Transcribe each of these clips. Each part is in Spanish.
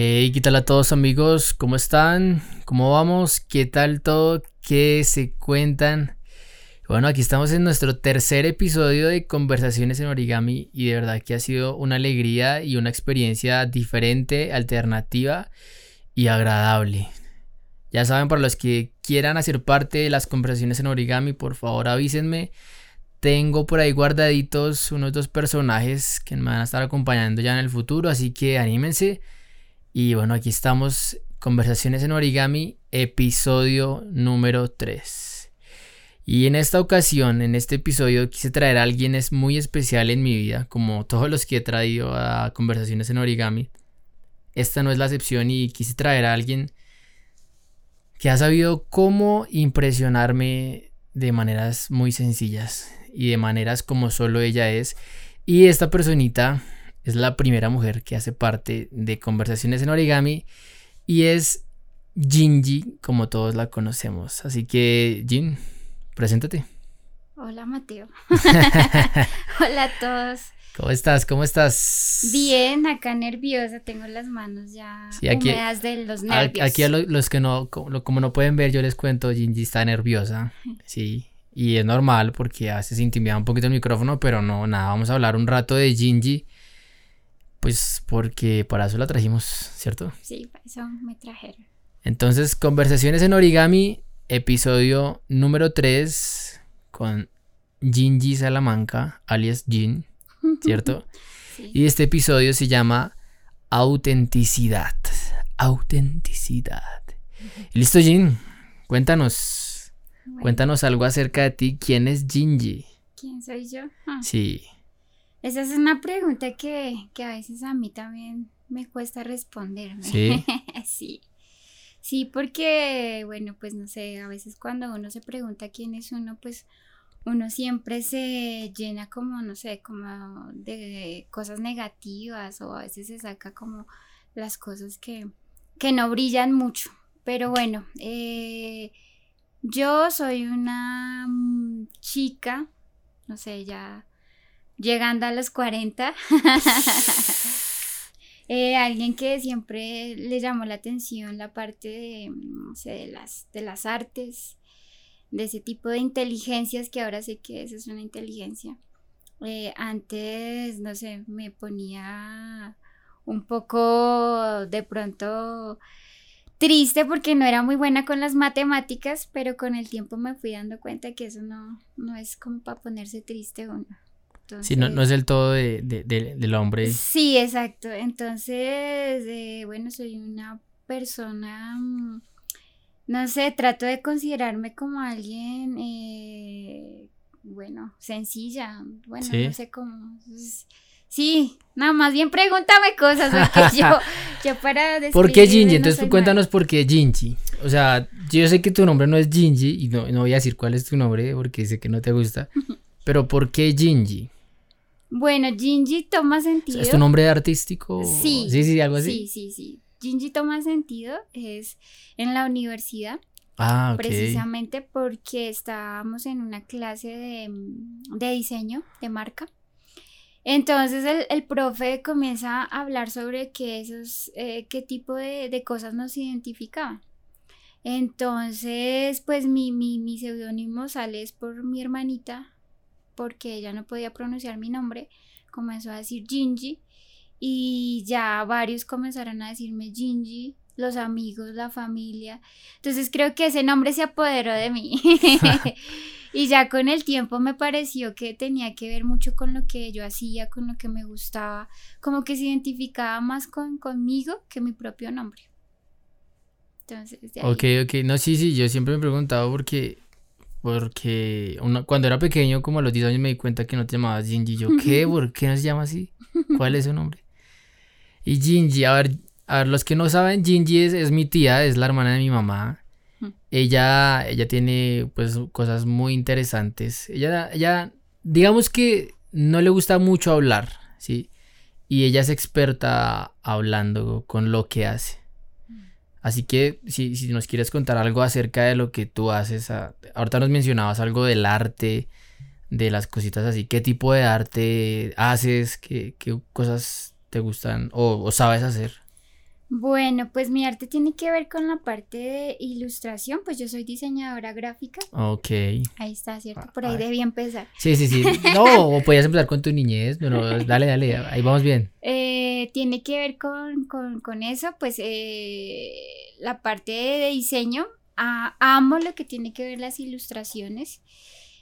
Hey, ¿qué tal a todos amigos? ¿Cómo están? ¿Cómo vamos? ¿Qué tal todo? ¿Qué se cuentan? Bueno, aquí estamos en nuestro tercer episodio de Conversaciones en Origami y de verdad que ha sido una alegría y una experiencia diferente, alternativa y agradable. Ya saben, para los que quieran hacer parte de las conversaciones en origami, por favor avísenme. Tengo por ahí guardaditos unos dos personajes que me van a estar acompañando ya en el futuro, así que anímense. Y bueno, aquí estamos, Conversaciones en Origami, episodio número 3. Y en esta ocasión, en este episodio, quise traer a alguien es muy especial en mi vida, como todos los que he traído a Conversaciones en Origami. Esta no es la excepción y quise traer a alguien que ha sabido cómo impresionarme de maneras muy sencillas y de maneras como solo ella es. Y esta personita es la primera mujer que hace parte de Conversaciones en Origami y es Ginji, como todos la conocemos. Así que, Jin, preséntate. Hola, Mateo. Hola a todos. ¿Cómo estás? ¿Cómo estás? Bien, acá nerviosa, tengo las manos ya húmedas de los nervios. Aquí a los, que no, como, no pueden ver, yo les cuento, Ginji está nerviosa, sí, y es normal porque a veces intimida un poquito el micrófono, pero no, nada, vamos a hablar un rato de Ginji, pues porque para eso la trajimos, ¿cierto? Sí, para eso me trajeron. Entonces, conversaciones en origami, episodio número 3 con Ginji Salamanca, alias Jin. ¿cierto? Y este episodio se llama Autenticidad. Autenticidad. Listo, Jin. Cuéntanos. Cuéntanos algo acerca de ti. ¿Quién es Jinji? ¿Quién soy yo? Ah. Sí. Esa es una pregunta que, que, a veces a mí también me cuesta responderme. Sí. sí. Sí, porque, bueno, pues no sé, a veces cuando uno se pregunta quién es uno, pues uno siempre se llena como, no sé, como de cosas negativas o a veces se saca como las cosas que, que no brillan mucho. Pero bueno, eh, yo soy una mm, chica, no sé, ya llegando a los 40. Eh, alguien que siempre le llamó la atención la parte de, no sé, de, las, de las artes, de ese tipo de inteligencias que ahora sé que esa es una inteligencia. Eh, antes, no sé, me ponía un poco de pronto triste porque no era muy buena con las matemáticas, pero con el tiempo me fui dando cuenta que eso no, no es como para ponerse triste uno. Sí, no, no, es el todo de, del hombre. Sí, exacto. Entonces, eh, bueno, soy una persona mm, no sé, trato de considerarme como alguien, eh, bueno, sencilla, bueno, no sé cómo. Sí, nada más bien pregúntame cosas, porque yo, yo para ¿Por qué Ginji? Entonces cuéntanos por qué Ginji. O sea, yo sé que tu nombre no es Ginji y no, no voy a decir cuál es tu nombre porque sé que no te gusta, pero ¿por qué Ginji? Bueno, Ginji toma sentido. ¿Es tu nombre artístico? Sí. Sí, sí, algo así. Sí, sí, sí. Ginji toma sentido es en la universidad. Ah, Precisamente porque estábamos en una clase de, diseño de marca. Entonces el, profe comienza a hablar sobre qué, esos, eh, qué tipo de, cosas nos identificaban. Entonces, pues mi, mi, mi seudónimo sale es por mi hermanita, porque ella no podía pronunciar mi nombre. Comenzó a decir Ginji y ya varios comenzaron a decirme Gingy, los amigos, la familia. Entonces creo que ese nombre se apoderó de mí. y ya con el tiempo me pareció que tenía que ver mucho con lo que yo hacía, con lo que me gustaba, como que se identificaba más con, conmigo que mi propio nombre. Entonces, Ok, ok, no, sí, sí, yo siempre me he preguntado porque, porque cuando era pequeño, como a los 10 años me di cuenta que no te llamabas Gingy. Yo, ¿qué? ¿Por qué no se llama así? ¿Cuál es su nombre? Y Ginji, a ver, a ver, los que no saben, Ginji es, mi tía, es la hermana de mi mamá. Ella, ella tiene pues cosas muy interesantes. Ella, ella, digamos que no le gusta mucho hablar, ¿sí? Y ella es experta hablando con lo que hace. Así que si, si nos quieres contar algo acerca de lo que tú haces, ahorita nos mencionabas algo del arte, de las cositas así, ¿qué tipo de arte haces? ¿Qué, qué cosas te gustan o, sabes hacer? Bueno, pues mi arte tiene que ver con la parte de ilustración, pues yo soy diseñadora gráfica. Ok. Ahí está, ¿cierto? Por ahí debía empezar. Sí, sí, sí. No, o podías empezar con tu niñez, pero dale, dale, ahí vamos bien. Eh, tiene que ver con, con, eso, pues eh, la parte de diseño. Ah, amo lo que tiene que ver las ilustraciones.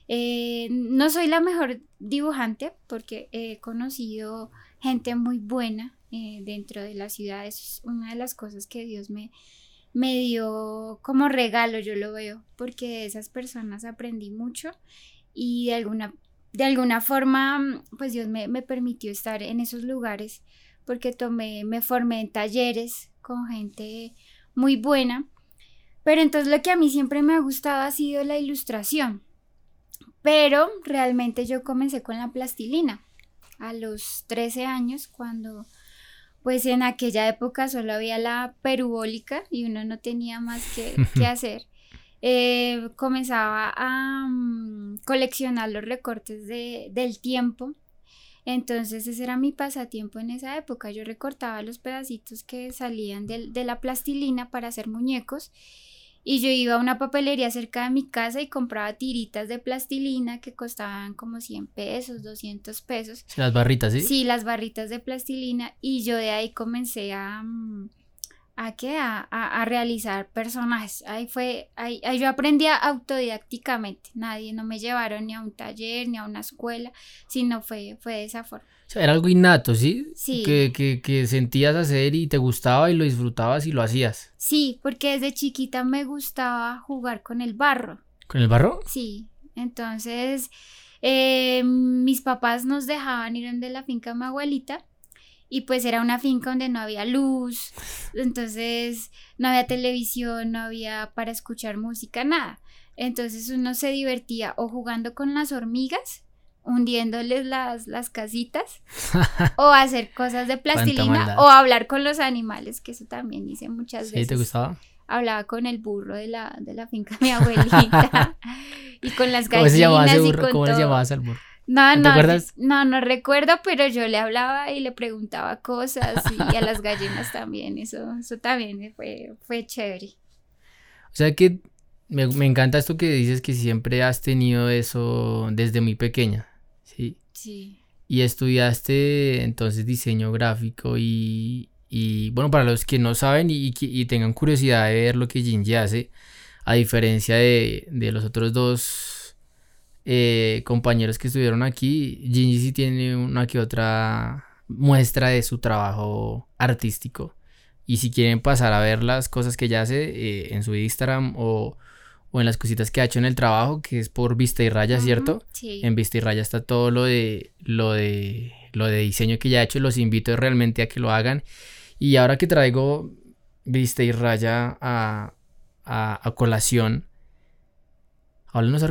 Eh, no soy la mejor dibujante porque he conocido gente muy buena eh, dentro de la ciudad. es una de las cosas que Dios me, me dio como regalo, yo lo veo, porque de esas personas aprendí mucho y de alguna, de alguna forma, pues Dios me, me permitió estar en esos lugares porque tomé, me formé en talleres con gente muy buena. Pero entonces lo que a mí siempre me ha gustado ha sido la ilustración. Pero realmente yo comencé con la plastilina a los 13 años cuando pues en aquella época solo había la perubólica y uno no tenía más que, hacer. Eh, comenzaba a mm, coleccionar los recortes de, del tiempo. Entonces ese era mi pasatiempo en esa época. Yo recortaba los pedacitos que salían de la plastilina para hacer muñecos y yo iba a una papelería cerca de mi casa y compraba tiritas de plastilina que costaban como 100 pesos, 200 pesos. Las barritas, ¿sí? Sí, las barritas de plastilina. Y yo de ahí comencé a... Mm, ¿A qué? A, realizar personajes. Ahí fue, ahí, yo aprendí autodidácticamente. Nadie, no me llevaron ni a un taller, ni a una escuela, sino fue, fue de esa forma. O sea, era algo innato, ¿sí? Sí. Que, que, que sentías hacer y te gustaba y lo disfrutabas y lo hacías. Sí, porque desde chiquita me gustaba jugar con el barro. ¿Con el barro? Sí. Entonces, eh, mis papás nos dejaban ir de la finca de mi abuelita y pues era una finca donde no había luz, entonces no había televisión, no había para escuchar música, nada. Entonces uno se divertía o jugando con las hormigas, hundiéndoles las, las casitas, o hacer cosas de plastilina, o hablar con los animales, que eso también hice muchas veces. ¿Sí te gustaba? Hablaba con el burro de la, de la finca de mi abuelita y con las gallinas. ¿Cómo se? ¿Cómo le llamabas al burro? No, no, no, no recuerdo, pero yo le hablaba y le preguntaba cosas y a las gallinas también, eso, eso también fue, fue chévere. O sea que me, encanta esto que dices que siempre has tenido eso desde muy pequeña, ¿sí? Sí. Y estudiaste entonces diseño gráfico y, y bueno, para los que no saben y, y, tengan curiosidad de ver lo que Jinji hace, a diferencia de, de los otros dos eh, compañeros que estuvieron aquí, Gingy sí tiene una que otra muestra de su trabajo artístico. Y si quieren pasar a ver las cosas que ella hace eh, en su Instagram o, en las cositas que ha hecho en el trabajo, que es por Vista y Raya, ¿cierto? Sí. En Vista y Raya está todo lo de, lo de, lo de diseño que ella ha hecho. Los invito realmente a que lo hagan. Y ahora que traigo Vista y Raya a, a, a colación, háblanos,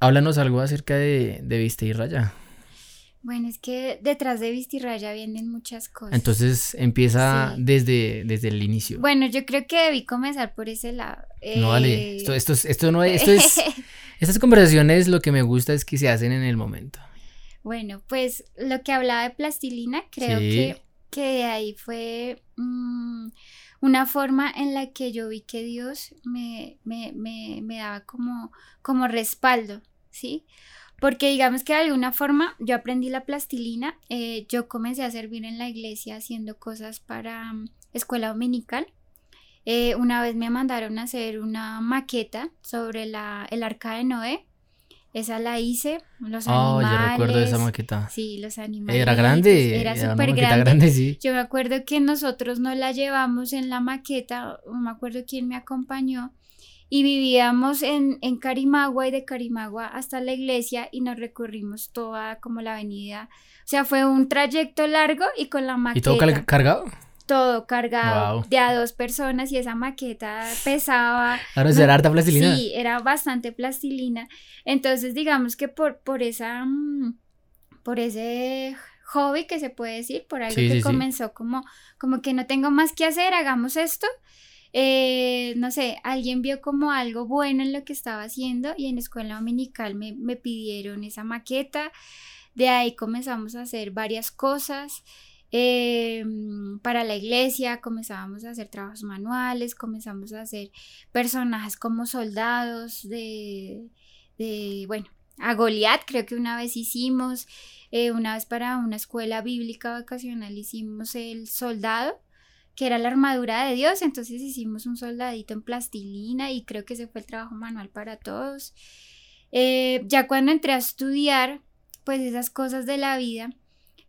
Háblanos algo acerca de, de Vista y Raya. Bueno, es que detrás de Vista y Raya vienen muchas cosas. Entonces empieza desde, desde el inicio. Bueno, yo creo que debí comenzar por ese lado. No, vale. Esto, esto, esto no esto es. estas conversaciones lo que me gusta es que se hacen en el momento. Bueno, pues lo que hablaba de plastilina, creo que, que ahí fue. Mm, una forma en la que yo vi que Dios me, me, me, me daba como, como respaldo, ¿sí? Porque digamos que de alguna forma yo aprendí la plastilina, eh, yo comencé a servir en la iglesia haciendo cosas para mm, escuela dominical. Eh, una vez me mandaron a hacer una maqueta sobre la, el arca de Noé esa la hice, los oh, animales. yo recuerdo esa maqueta. Sí, los animales. Era grande. Era súper grande. grande sí. Yo me acuerdo que nosotros no la llevamos en la maqueta, no me acuerdo quién me acompañó, y vivíamos en, en Carimagua y de Carimagua hasta la iglesia y nos recorrimos toda como la avenida. O sea, fue un trayecto largo y con la maqueta. ¿Y todo cargado? Todo cargado de a dos personas y esa maqueta pesaba. Ahora era harta plastilina. Sí, era bastante plastilina. Entonces, digamos que por, por esa mm, por ese hobby que se puede decir, por algo que comenzó como, como que no tengo más que hacer, hagamos esto. Eh, no sé, alguien vio como algo bueno en lo que estaba haciendo y en escuela dominical me, me pidieron esa maqueta. De ahí comenzamos a hacer varias cosas. Eh, para la iglesia, comenzábamos a hacer trabajos manuales, comenzamos a hacer personajes como soldados de, de bueno, a Goliat creo que una vez hicimos, eh, una vez para una escuela bíblica vacacional hicimos el soldado, que era la armadura de Dios, entonces hicimos un soldadito en plastilina y creo que ese fue el trabajo manual para todos. Eh, ya cuando entré a estudiar, pues esas cosas de la vida,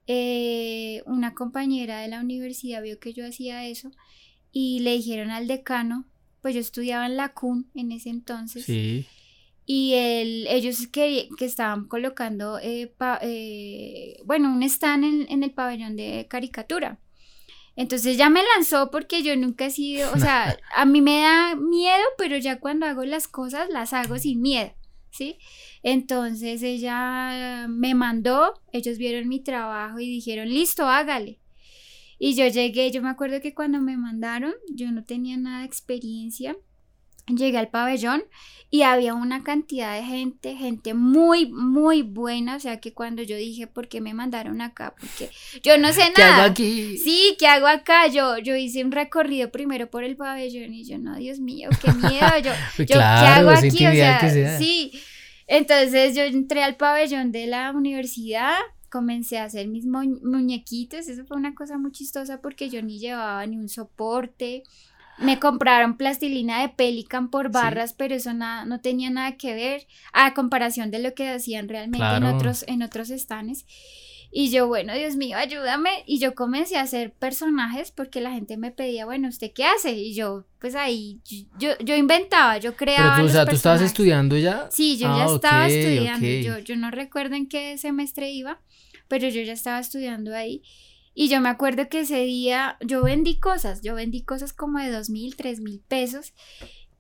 eh, una compañera de la universidad vio que yo hacía eso y le dijeron al decano, pues yo estudiaba en la CUN en ese entonces. Sí. Y el, ellos que, que estaban colocando, eh, eh, bueno, un stand en, en, el pabellón de caricatura. Entonces ya me lanzó porque yo nunca he sido, o sea, a mí me da miedo, pero ya cuando hago las cosas las hago sin miedo, ¿sí? Entonces ella me mandó, ellos vieron mi trabajo y dijeron, listo, hágale. Y yo llegué, yo me acuerdo que cuando me mandaron, yo no tenía nada de experiencia. Llegué al pabellón y había una cantidad de gente, gente muy, muy buena. O sea que cuando yo dije, ¿por qué me mandaron acá? Porque yo no sé nada. ¿Qué hago aquí? Sí, ¿qué hago acá? Yo, yo hice un recorrido primero por el pabellón y yo, no, Dios mío, qué miedo. Yo, yo claro, ¿qué hago aquí? O sea, que sea. sí. Entonces yo entré al pabellón de la universidad, comencé a hacer mis mu- muñequitos, eso fue una cosa muy chistosa porque yo ni llevaba ni un soporte. Me compraron plastilina de Pelican por barras, pero eso nada, no tenía nada que ver a comparación de lo que hacían realmente en otros, en otros stands. Y yo, bueno, Dios mío, ayúdame. Y yo comencé a hacer personajes porque la gente me pedía, bueno, ¿usted qué hace? Y yo, pues ahí, yo, yo inventaba, yo Pero creaba. tú, o los sea, ¿tú estabas personajes. estudiando ya? Sí, yo Ah, ya estaba ok, estudiando. Yo, yo no recuerdo en qué semestre iba, pero yo ya estaba estudiando ahí. Y yo me acuerdo que ese día yo vendí cosas, yo vendí cosas como de dos mil, tres mil pesos.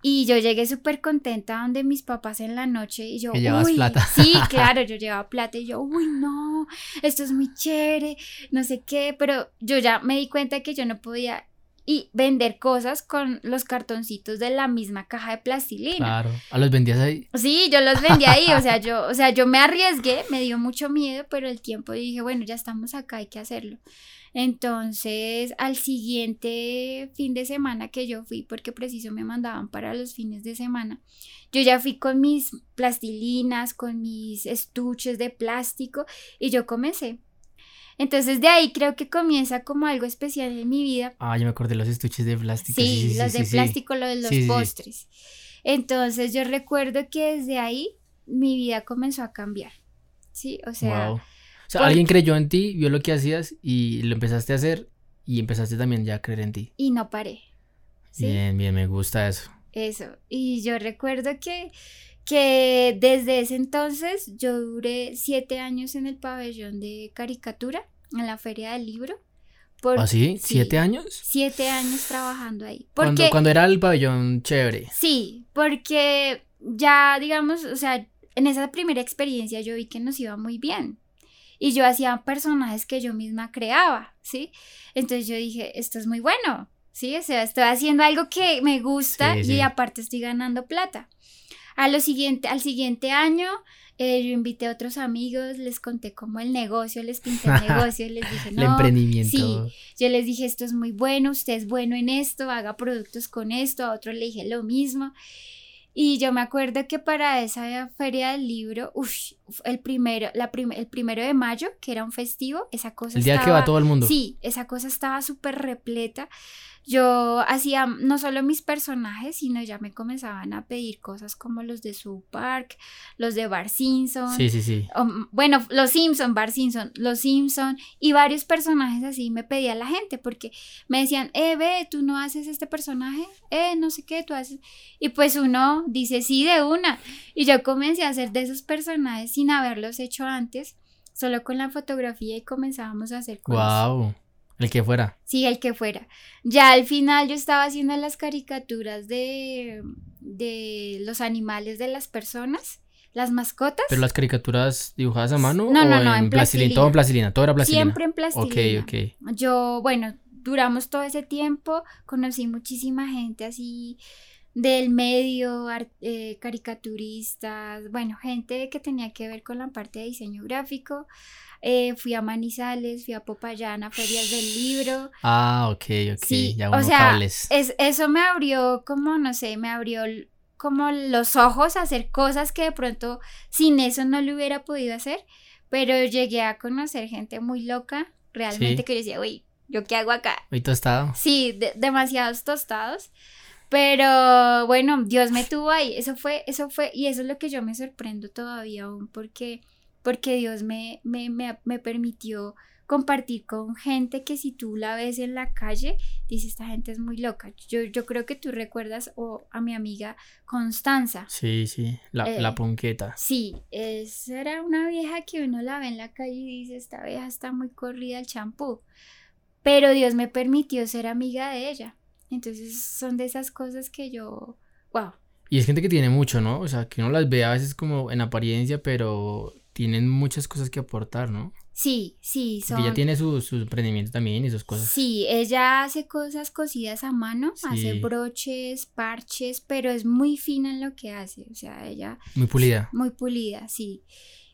Y yo llegué súper contenta donde mis papás en la noche y yo, uy, plata. sí, claro, yo llevaba plata y yo, uy, no, esto es muy chévere, no sé qué, pero yo ya me di cuenta que yo no podía y vender cosas con los cartoncitos de la misma caja de plastilina. Claro. ¿A los vendías ahí? Sí, yo los vendí ahí, o sea, yo, o sea, yo me arriesgué, me dio mucho miedo, pero el tiempo dije, bueno, ya estamos acá, hay que hacerlo. Entonces, al siguiente fin de semana que yo fui, porque preciso me mandaban para los fines de semana, yo ya fui con mis plastilinas, con mis estuches de plástico y yo comencé. Entonces, de ahí creo que comienza como algo especial en mi vida Ah, yo me acordé los estuches de plástico. Sí, los de plástico, lo de los postres. Entonces yo recuerdo que desde ahí mi vida comenzó a cambiar. Sí, o sea, Wow. O sea, por- alguien creyó en ti, vio lo que hacías y lo empezaste a hacer y empezaste también ya a creer en ti. y no paré. Bien, bien, me gusta eso. eso. Y yo recuerdo que, que desde ese entonces yo duré siete años en el pabellón de caricatura, en la feria del libro. Por ¿Ah, sí? sí. ¿Siete años? siete años trabajando ahí. Cuando, Porque cuando era el pabellón chévere. Sí, porque ya, digamos, o sea, en esa primera experiencia yo vi que nos iba muy bien. Y yo hacía personajes que yo misma creaba, ¿sí? Entonces yo dije, esto es muy bueno, ¿sí? O sea, estoy haciendo algo que me gusta Sí, y sí. aparte estoy ganando plata. A lo siguiente, al siguiente año, eh, yo invité a otros amigos, les conté cómo el negocio, les pinté el negocio, les dije, el no, emprendimiento. sí. Yo les dije, esto es muy bueno, usted es bueno en esto, haga productos con esto, a otro le dije lo mismo. Y yo me acuerdo que para esa feria del libro, uff, el primero, la prim- el primero de mayo, que era un festivo, esa cosa El día que va todo el mundo. Sí, esa cosa estaba súper repleta. Yo hacía no solo mis personajes, sino ya me comenzaban a pedir cosas como los de South Park, los de Bar Simpson, Sí, sí, sí. Um, bueno, los Simpson, Bar Simpson, los Simpson y varios personajes así me pedía la gente porque me decían, eh, ve, tú no haces este personaje, eh, no sé qué, tú haces. Y pues uno dice, sí, de una. Y yo comencé a hacer de esos personajes sin haberlos hecho antes, solo con la fotografía y comenzábamos a hacer cosas. Wow. El que fuera. Sí, el que fuera. Ya al final yo estaba haciendo las caricaturas de, de los animales de las personas, las mascotas. Pero las caricaturas dibujadas a mano No, o no, no, en en plastilina, todo en plastilina, todo era plastilina. Siempre en plastilina. Ok, ok. Yo, bueno, duramos todo ese tiempo, conocí muchísima gente así del medio, eh, caricaturistas, bueno, gente que tenía que ver con la parte de diseño gráfico. Eh, fui a Manizales, fui a Popayán, a ferias del libro. Ah, ok, ok. Sí, o sea, es, eso me abrió como, no sé, me abrió como los ojos a hacer cosas que de pronto sin eso no lo hubiera podido hacer, pero llegué a conocer gente muy loca, realmente que yo decía, uy, ¿yo qué hago acá? Muy tostado. Sí, demasiados tostados. Pero bueno, Dios me tuvo ahí. Eso fue, eso fue, y eso es lo que yo me sorprendo todavía aún, porque, porque Dios me, me, me, me permitió compartir con gente que si tú la ves en la calle, dices, esta gente es muy loca. Yo, yo creo que tú recuerdas o a mi amiga Constanza. Sí, sí, la, la eh, ponqueta. Sí, esa era una vieja que uno la ve en la calle y dice, esta vieja está muy corrida el champú. Pero Dios me permitió ser amiga de ella. Entonces son de esas cosas que yo, wow. Y es gente que tiene mucho, ¿no? O sea, que uno las ve a veces como en apariencia, pero tienen muchas cosas que aportar, ¿no? Sí, sí, son... ella tiene su, su, emprendimiento también y sus cosas. Sí, ella hace cosas cosidas a mano, hace broches, parches, pero es muy fina en lo que hace, o sea, ella... Muy pulida. Muy pulida, sí.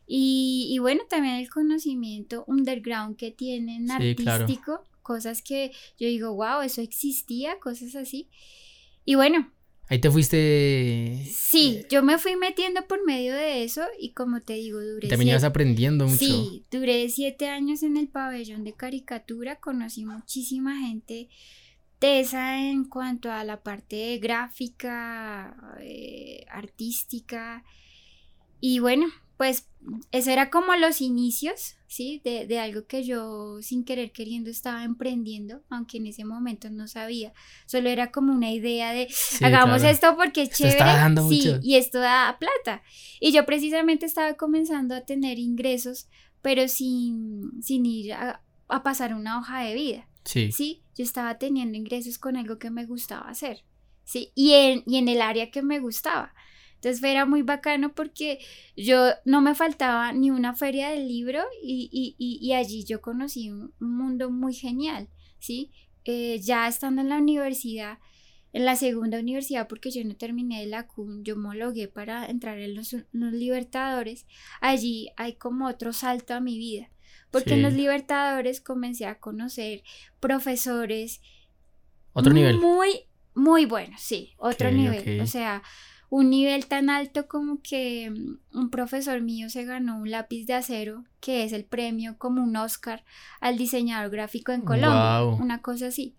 Y, y bueno, también el conocimiento underground que tienen artístico, cosas que yo digo, wow, eso existía, cosas así. Y bueno, Ahí te fuiste. Sí, eh, yo me fui metiendo por medio de eso y como te digo, duré. También ibas aprendiendo mucho. Sí, duré siete años en el pabellón de caricatura, conocí muchísima gente tesa en cuanto a la parte gráfica, eh, artística. Y bueno, pues eso era como los inicios, ¿sí? De, de, algo que yo sin querer queriendo estaba emprendiendo, aunque en ese momento no sabía. Solo era como una idea de hagamos esto porque es chévere. sí, y esto da plata. Y yo precisamente estaba comenzando a tener ingresos, pero sin, sin ir a, a pasar una hoja de vida. Sí. Sí, yo estaba teniendo ingresos con algo que me gustaba hacer. Sí, y en, y en el área que me gustaba. Entonces era muy bacano porque yo no me faltaba ni una feria del libro y, allí yo conocí un, mundo muy genial, ¿sí? Eh, ya estando en la universidad, en la segunda universidad, porque yo no terminé de la CUN, yo homologué para entrar en los, Libertadores, allí hay como otro salto a mi vida, porque en los Libertadores comencé a conocer profesores. Otro nivel. Muy, muy buenos, sí, otro nivel. O sea, un nivel tan alto como que mm, un profesor mío se ganó un lápiz de acero, que es el premio como un Oscar al diseñador gráfico en Colombia, una cosa así.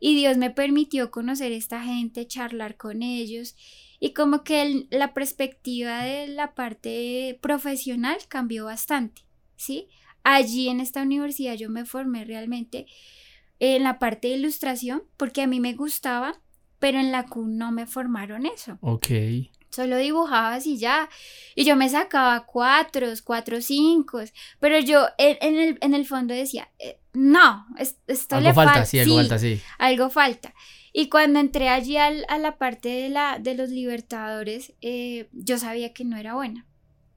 Y Dios me permitió conocer a esta gente, charlar con ellos y como que la perspectiva de la parte profesional cambió bastante, ¿sí? Allí en esta universidad yo me formé realmente en la parte de ilustración porque a mí me gustaba pero en la Q no me formaron eso. Ok. Solo dibujabas y ya. Y yo me sacaba cuatro, cuatro, cinco. Pero yo en, el, en el fondo decía, eh, no, esto algo le falta. Sí, algo falta, sí. Algo falta. Y cuando entré allí a la parte de, la, de los libertadores, eh, yo sabía que no era buena.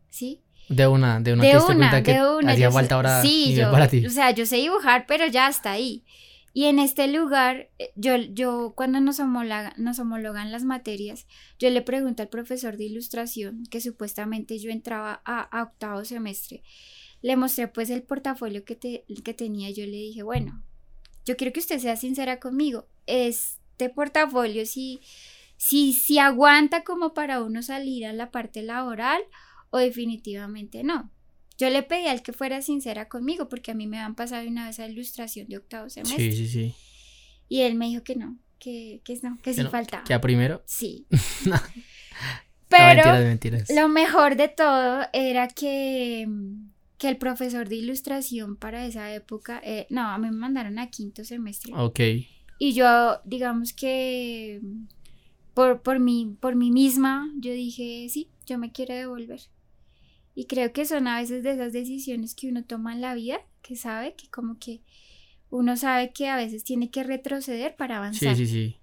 ¿Sí? De una, de una. De una, que de una. Hacía falta ahora sí, yo, O sea, yo sé dibujar, pero ya está ahí. Y en este lugar, eh, yo, yo cuando nos, nos homologan las materias, yo le pregunto al profesor de ilustración, que supuestamente yo entraba a, octavo semestre, le mostré pues el portafolio que, te, que tenía, yo le dije, bueno, yo quiero que usted sea sincera conmigo, este portafolio si, si, si aguanta como para uno salir a la parte laboral o definitivamente no. Yo le pedí al que fuera sincera conmigo porque a mí me han pasado una vez a ilustración de octavo semestre. Sí, sí, sí. Y él me dijo que no, que, que no, que sí faltaba. ¿Que a primero? Sí. Pero lo mejor de todo era que, que el profesor de ilustración para esa época, eh, no, a mí me mandaron a quinto semestre. Ok. Y yo, digamos que por, por, mí, por mí misma, yo dije, sí, yo me quiero devolver. Y creo que son a veces de esas decisiones que uno toma en la vida, que sabe que como que uno sabe que a veces tiene que retroceder para avanzar. Sí, sí, sí.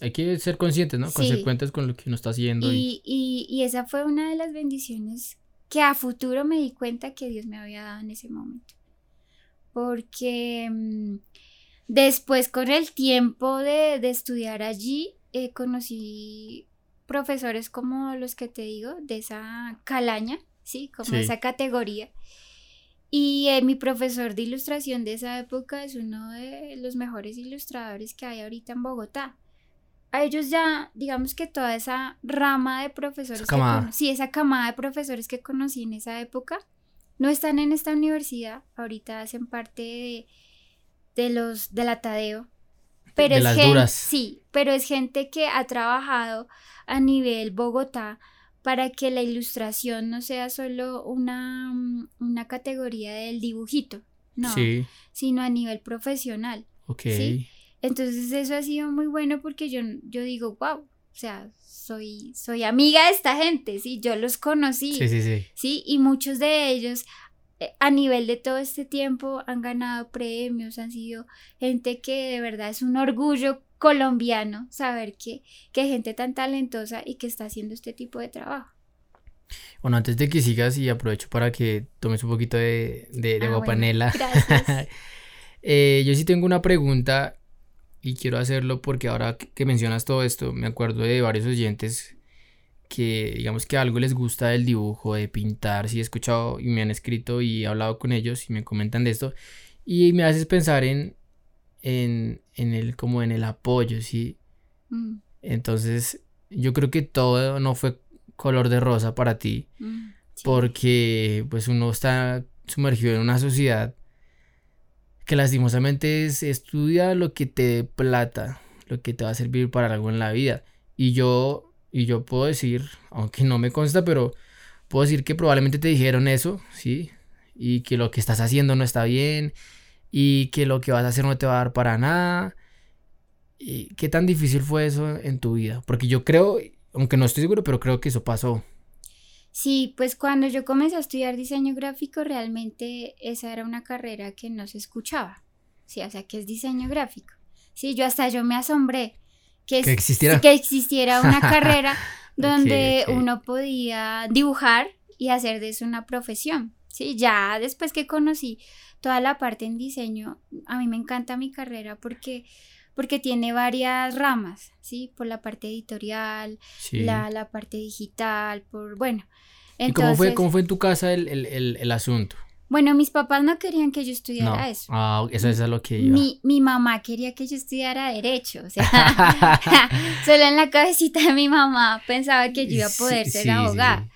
Hay que ser conscientes, ¿no? Consecuentes con lo que uno está haciendo. Y, y... y, esa fue una de las bendiciones que a futuro me di cuenta que Dios me había dado en ese momento. Porque mm, después con el tiempo de, de estudiar allí, eh, conocí profesores como los que te digo, de esa calaña, ¿sí? Como Sí. esa categoría. Y eh, mi profesor de ilustración de esa época es uno de los mejores ilustradores que hay ahorita en Bogotá. A ellos ya, digamos que toda esa rama de profesores, que camada. cono- sí, esa camada de profesores que conocí en esa época, no están en esta universidad, ahorita hacen parte de, de los de la Tadeo. Pero De es las gen- duras. Sí, pero es gente que ha trabajado a nivel Bogotá para que la ilustración no sea solo una, mm, una categoría del dibujito, no, Sí, sino a nivel profesional. ok. Sí. Entonces eso ha sido muy bueno porque yo, yo digo, wow, o sea, soy, soy amiga de esta gente, sí, yo los conocí. Sí, sí, sí. Sí, y muchos de ellos eh, a nivel de todo este tiempo han ganado premios, han sido gente que de verdad es un orgullo colombiano saber que, que hay gente tan talentosa y que está haciendo este tipo de trabajo. Bueno, antes de que sigas y aprovecho para que tomes un poquito de, de, de Ah, agua bueno, panela. gracias. Eh, yo sí tengo una pregunta y quiero hacerlo porque ahora que mencionas todo esto, me acuerdo de varios oyentes que digamos que algo les gusta del dibujo, de pintar, sí he escuchado y me han escrito y he hablado con ellos y me comentan de esto y me haces pensar en, en, en el, como en el apoyo, sí. Mm, Entonces yo creo que todo no fue color de rosa para ti mm, sí. porque pues uno está sumergido en una sociedad que lastimosamente es estudia lo que te dé plata, lo que te va a servir para algo en la vida. Y yo, y yo puedo decir, aunque no me consta, pero puedo decir que probablemente te dijeron eso, ¿sí? Y que lo que estás haciendo no está bien, y que lo que vas a hacer no te va a dar para nada. ¿Y qué tan difícil fue eso en tu vida? Porque yo creo, aunque no estoy seguro, pero creo que eso pasó. Sí, pues cuando yo comencé a estudiar diseño gráfico, realmente esa era una carrera que no se escuchaba. Sí, o sea, que es diseño gráfico. Sí, yo hasta yo me asombré que, existiera. que existiera una carrera donde uno podía dibujar y hacer de eso una profesión. Sí, ya después que conocí toda la parte en diseño, a mí me encanta mi carrera porque porque tiene varias ramas, ¿sí? Por la parte editorial, Sí. la, la parte digital, por, bueno. ¿Y cómo fue, Entonces, cómo fue en tu casa el, el, el, el asunto? Bueno, mis papás no querían que yo No. estudiara eso. Ah, eso es a lo que iba. Mi, mi mamá quería que yo estudiara derecho, o sea, solo en la cabecita de mi mamá pensaba que yo iba a poder Sí, ser sí, abogada. sí.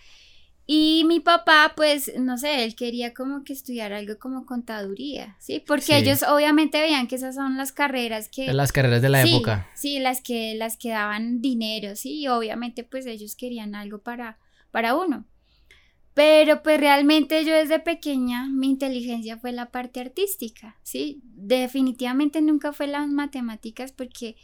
Y mi papá, pues, no sé, él quería como que estudiar algo como contaduría, ¿sí? Porque Sí. ellos obviamente veían que esas son las carreras que... Las carreras de la sí, época. Sí, las que, las que daban dinero, sí, y obviamente pues ellos querían algo para, para uno. Pero pues realmente yo desde pequeña mi inteligencia fue la parte artística, ¿sí? Definitivamente nunca fue las matemáticas porque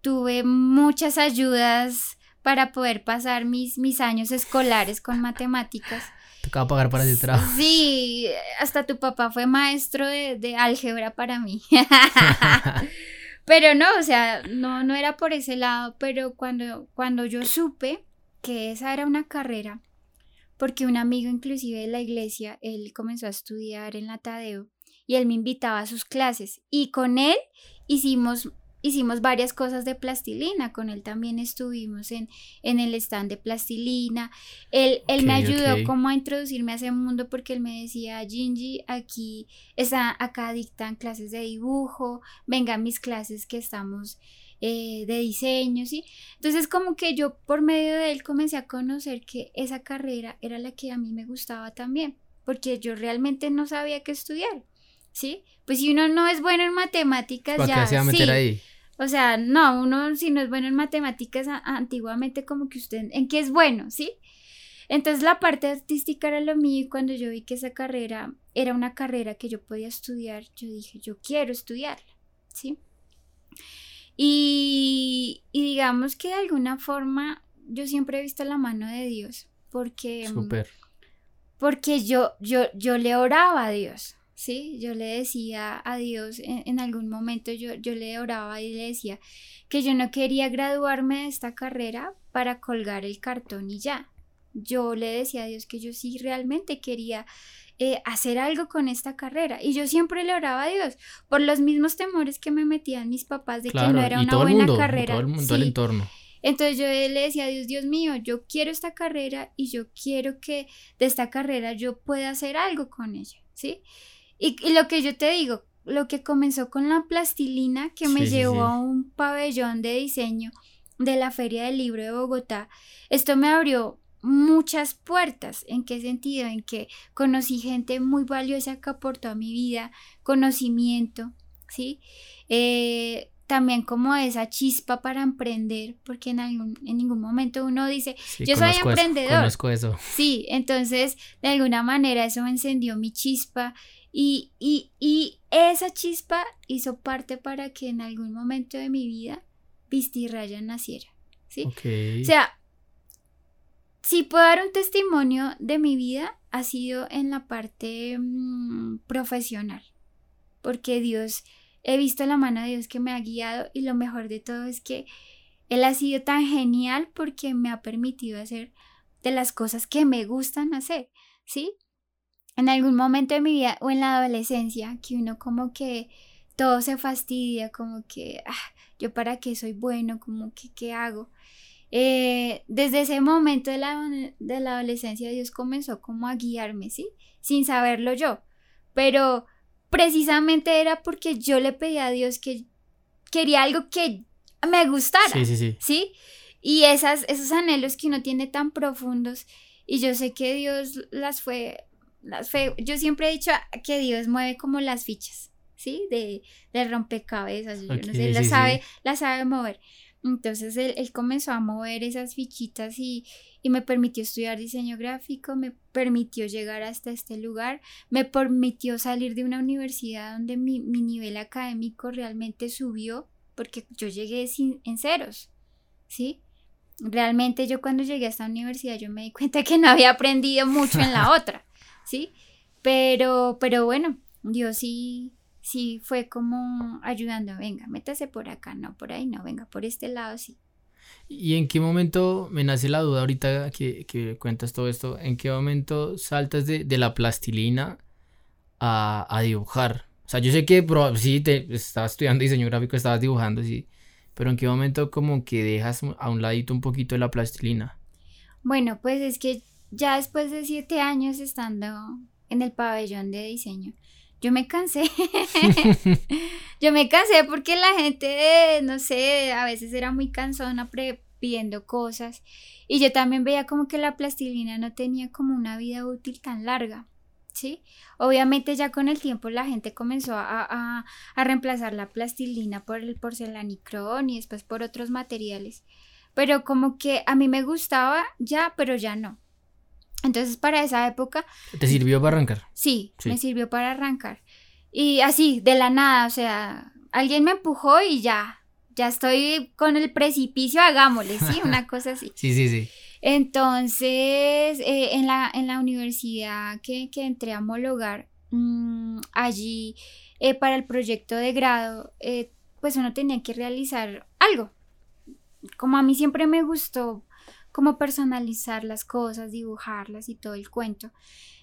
tuve muchas ayudas para poder pasar mis, mis años escolares con matemáticas. Tocaba pagar para ese trabajo. Sí, hasta tu papá fue maestro de, de álgebra para mí. pero no, o sea, no, no era por ese lado, pero cuando, cuando yo supe que esa era una carrera, porque un amigo inclusive de la iglesia, él comenzó a estudiar en la Tadeo y él me invitaba a sus clases y con él hicimos hicimos varias cosas de plastilina, con él también estuvimos en, en el stand de plastilina, él, él me ayudó ok. como a introducirme a ese mundo porque él me decía, Gingy, aquí está, acá dictan clases de dibujo, vengan mis clases que estamos eh, de diseño, ¿sí? Entonces como que yo por medio de él comencé a conocer que esa carrera era la que a mí me gustaba también, porque yo realmente no sabía qué estudiar, ¿sí? Pues si uno no es bueno en matemáticas, ¿Para ya se va a meter sí. ahí? O sea, no, uno si no es bueno en matemáticas, antiguamente como que usted, ¿en qué es bueno? ¿Sí? Entonces la parte artística era lo mío y cuando yo vi que esa carrera era una carrera que yo podía estudiar, yo dije, yo quiero estudiarla, ¿sí? Y, y digamos que de alguna forma yo siempre he visto la mano de Dios, porque, mm, Súper. porque yo, yo, yo le oraba a Dios, ¿sí? Yo le decía a Dios, en, en algún momento yo, yo le oraba y le decía que yo no quería graduarme de esta carrera para colgar el cartón y ya, yo le decía a Dios que yo sí realmente quería eh, hacer algo con esta carrera. Y yo siempre le oraba a Dios por los mismos temores que me metían mis papás de que no era una buena carrera. Todo el mundo, el entorno. Entonces yo le decía a Dios, Dios mío, yo quiero esta carrera y yo quiero que de esta carrera yo pueda hacer algo con ella, ¿sí? Y, lo que yo te digo, lo que comenzó con la plastilina que me llevó a un pabellón de diseño de la Feria del Libro de Bogotá, esto me abrió muchas puertas. ¿En qué sentido? En que conocí gente muy valiosa que aportó a mi vida, conocimiento, ¿sí? Eh, también como esa chispa para emprender, porque en, algún, en ningún momento uno dice, yo soy emprendedor. eso. Sí, entonces de alguna manera eso encendió mi chispa y, y, y esa chispa hizo parte para que en algún momento de mi vida Raya naciera. ¿sí? O sea, si puedo dar un testimonio de mi vida, ha sido en la parte mm, profesional, porque Dios, he visto la mano de Dios que me ha guiado y lo mejor de todo es que Él ha sido tan genial porque me ha permitido hacer de las cosas que me gustan hacer, ¿sí? En algún momento de mi vida o en la adolescencia, que uno como que todo se fastidia, como que, ah, yo para qué soy bueno, como que, ¿qué hago? Eh, desde ese momento de la, de la adolescencia Dios comenzó como a guiarme, ¿sí? Sin saberlo yo. Pero precisamente era porque yo le pedía a Dios que quería algo que me gustara. Sí, sí, sí. ¿Sí? Y esas, esos anhelos que uno tiene tan profundos. Y yo sé que Dios las fue, las. Yo siempre he dicho que Dios mueve como las fichas, ¿sí? De, de rompecabezas. Yo no sé, la, sabe, la sabe mover. Entonces él, comenzó a mover esas fichitas y, me permitió estudiar diseño gráfico, me permitió llegar hasta este lugar, me permitió salir de una universidad donde mi, nivel académico realmente subió, porque yo llegué sin, en ceros, ¿sí? Realmente yo cuando llegué a esta universidad yo me di cuenta que no había aprendido mucho en la otra, ¿sí? Pero, pero bueno, yo sí sí fue como ayudando, venga, métase por acá, no por ahí, no, venga, por este lado sí. ¿Y en qué momento me nace la duda ahorita que, que cuentas todo esto? ¿En qué momento saltas de, de la plastilina a, a, dibujar? O sea, yo sé que sí, te estabas estudiando diseño gráfico, estabas dibujando, sí, pero ¿en qué momento como que dejas a un ladito un poquito de la plastilina? Bueno, pues es que ya después de siete años estando en el pabellón de diseño, yo me cansé. yo me cansé porque la gente, no sé, a veces era muy cansona pidiendo cosas. Y yo también veía como que la plastilina no tenía como una vida útil tan larga. ¿Sí? Obviamente ya con el tiempo la gente comenzó a, a reemplazar la plastilina por el porcelanicrón y después por otros materiales. Pero como que a mí me gustaba ya, pero ya no. Entonces para esa época... ¿Te sirvió para arrancar? Sí, me sirvió para arrancar. Y así, de la nada, o sea, alguien me empujó y ya, ya estoy con el precipicio, hagámosle, ¿sí? Una cosa así. sí, sí, sí. Entonces, eh, en, la, en la universidad que, que entré a homologar, mm, allí eh, para el proyecto de grado, eh, pues uno tenía que realizar algo. Como a mí siempre me gustó como personalizar las cosas, dibujarlas y todo el cuento.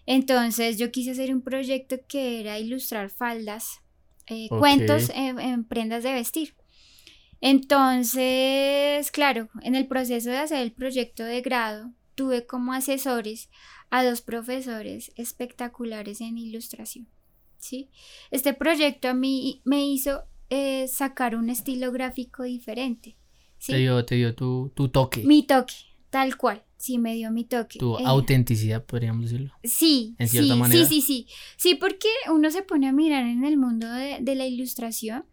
Entonces yo quise hacer un proyecto que era ilustrar faldas, eh, cuentos en, prendas de vestir. Entonces, claro, en el proceso de hacer el proyecto de grado, tuve como asesores a dos profesores espectaculares en ilustración. ¿sí? Este proyecto a mí me hizo eh, sacar un estilo gráfico diferente. ¿sí? Te dio, te dio tu, tu toque. Mi toque, Tal cual, sí me dio mi toque. Tu eh, autenticidad, podríamos decirlo. Sí, en cierta sí, manera. Sí, sí, sí. Sí, porque uno se pone a mirar en el mundo de, de, la ilustración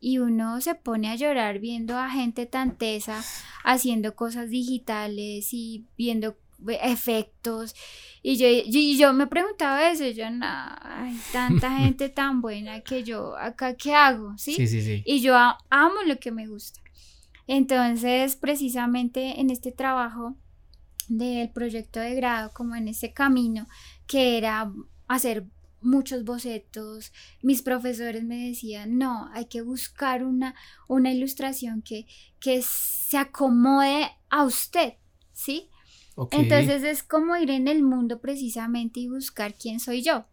y uno se pone a llorar viendo a gente tan tesa haciendo cosas digitales y viendo efectos. Y yo, y yo me preguntaba eso, yo, no, hay tanta gente tan buena que yo, acá, ¿qué hago? ¿Sí? Sí, sí, sí. Y yo amo lo que me gusta. Entonces, precisamente en este trabajo del proyecto de grado, como en ese camino, que era hacer muchos bocetos, mis profesores me decían, no, hay que buscar una, una ilustración que, que se acomode a usted, ¿sí? Entonces es como ir en el mundo precisamente y buscar quién soy yo,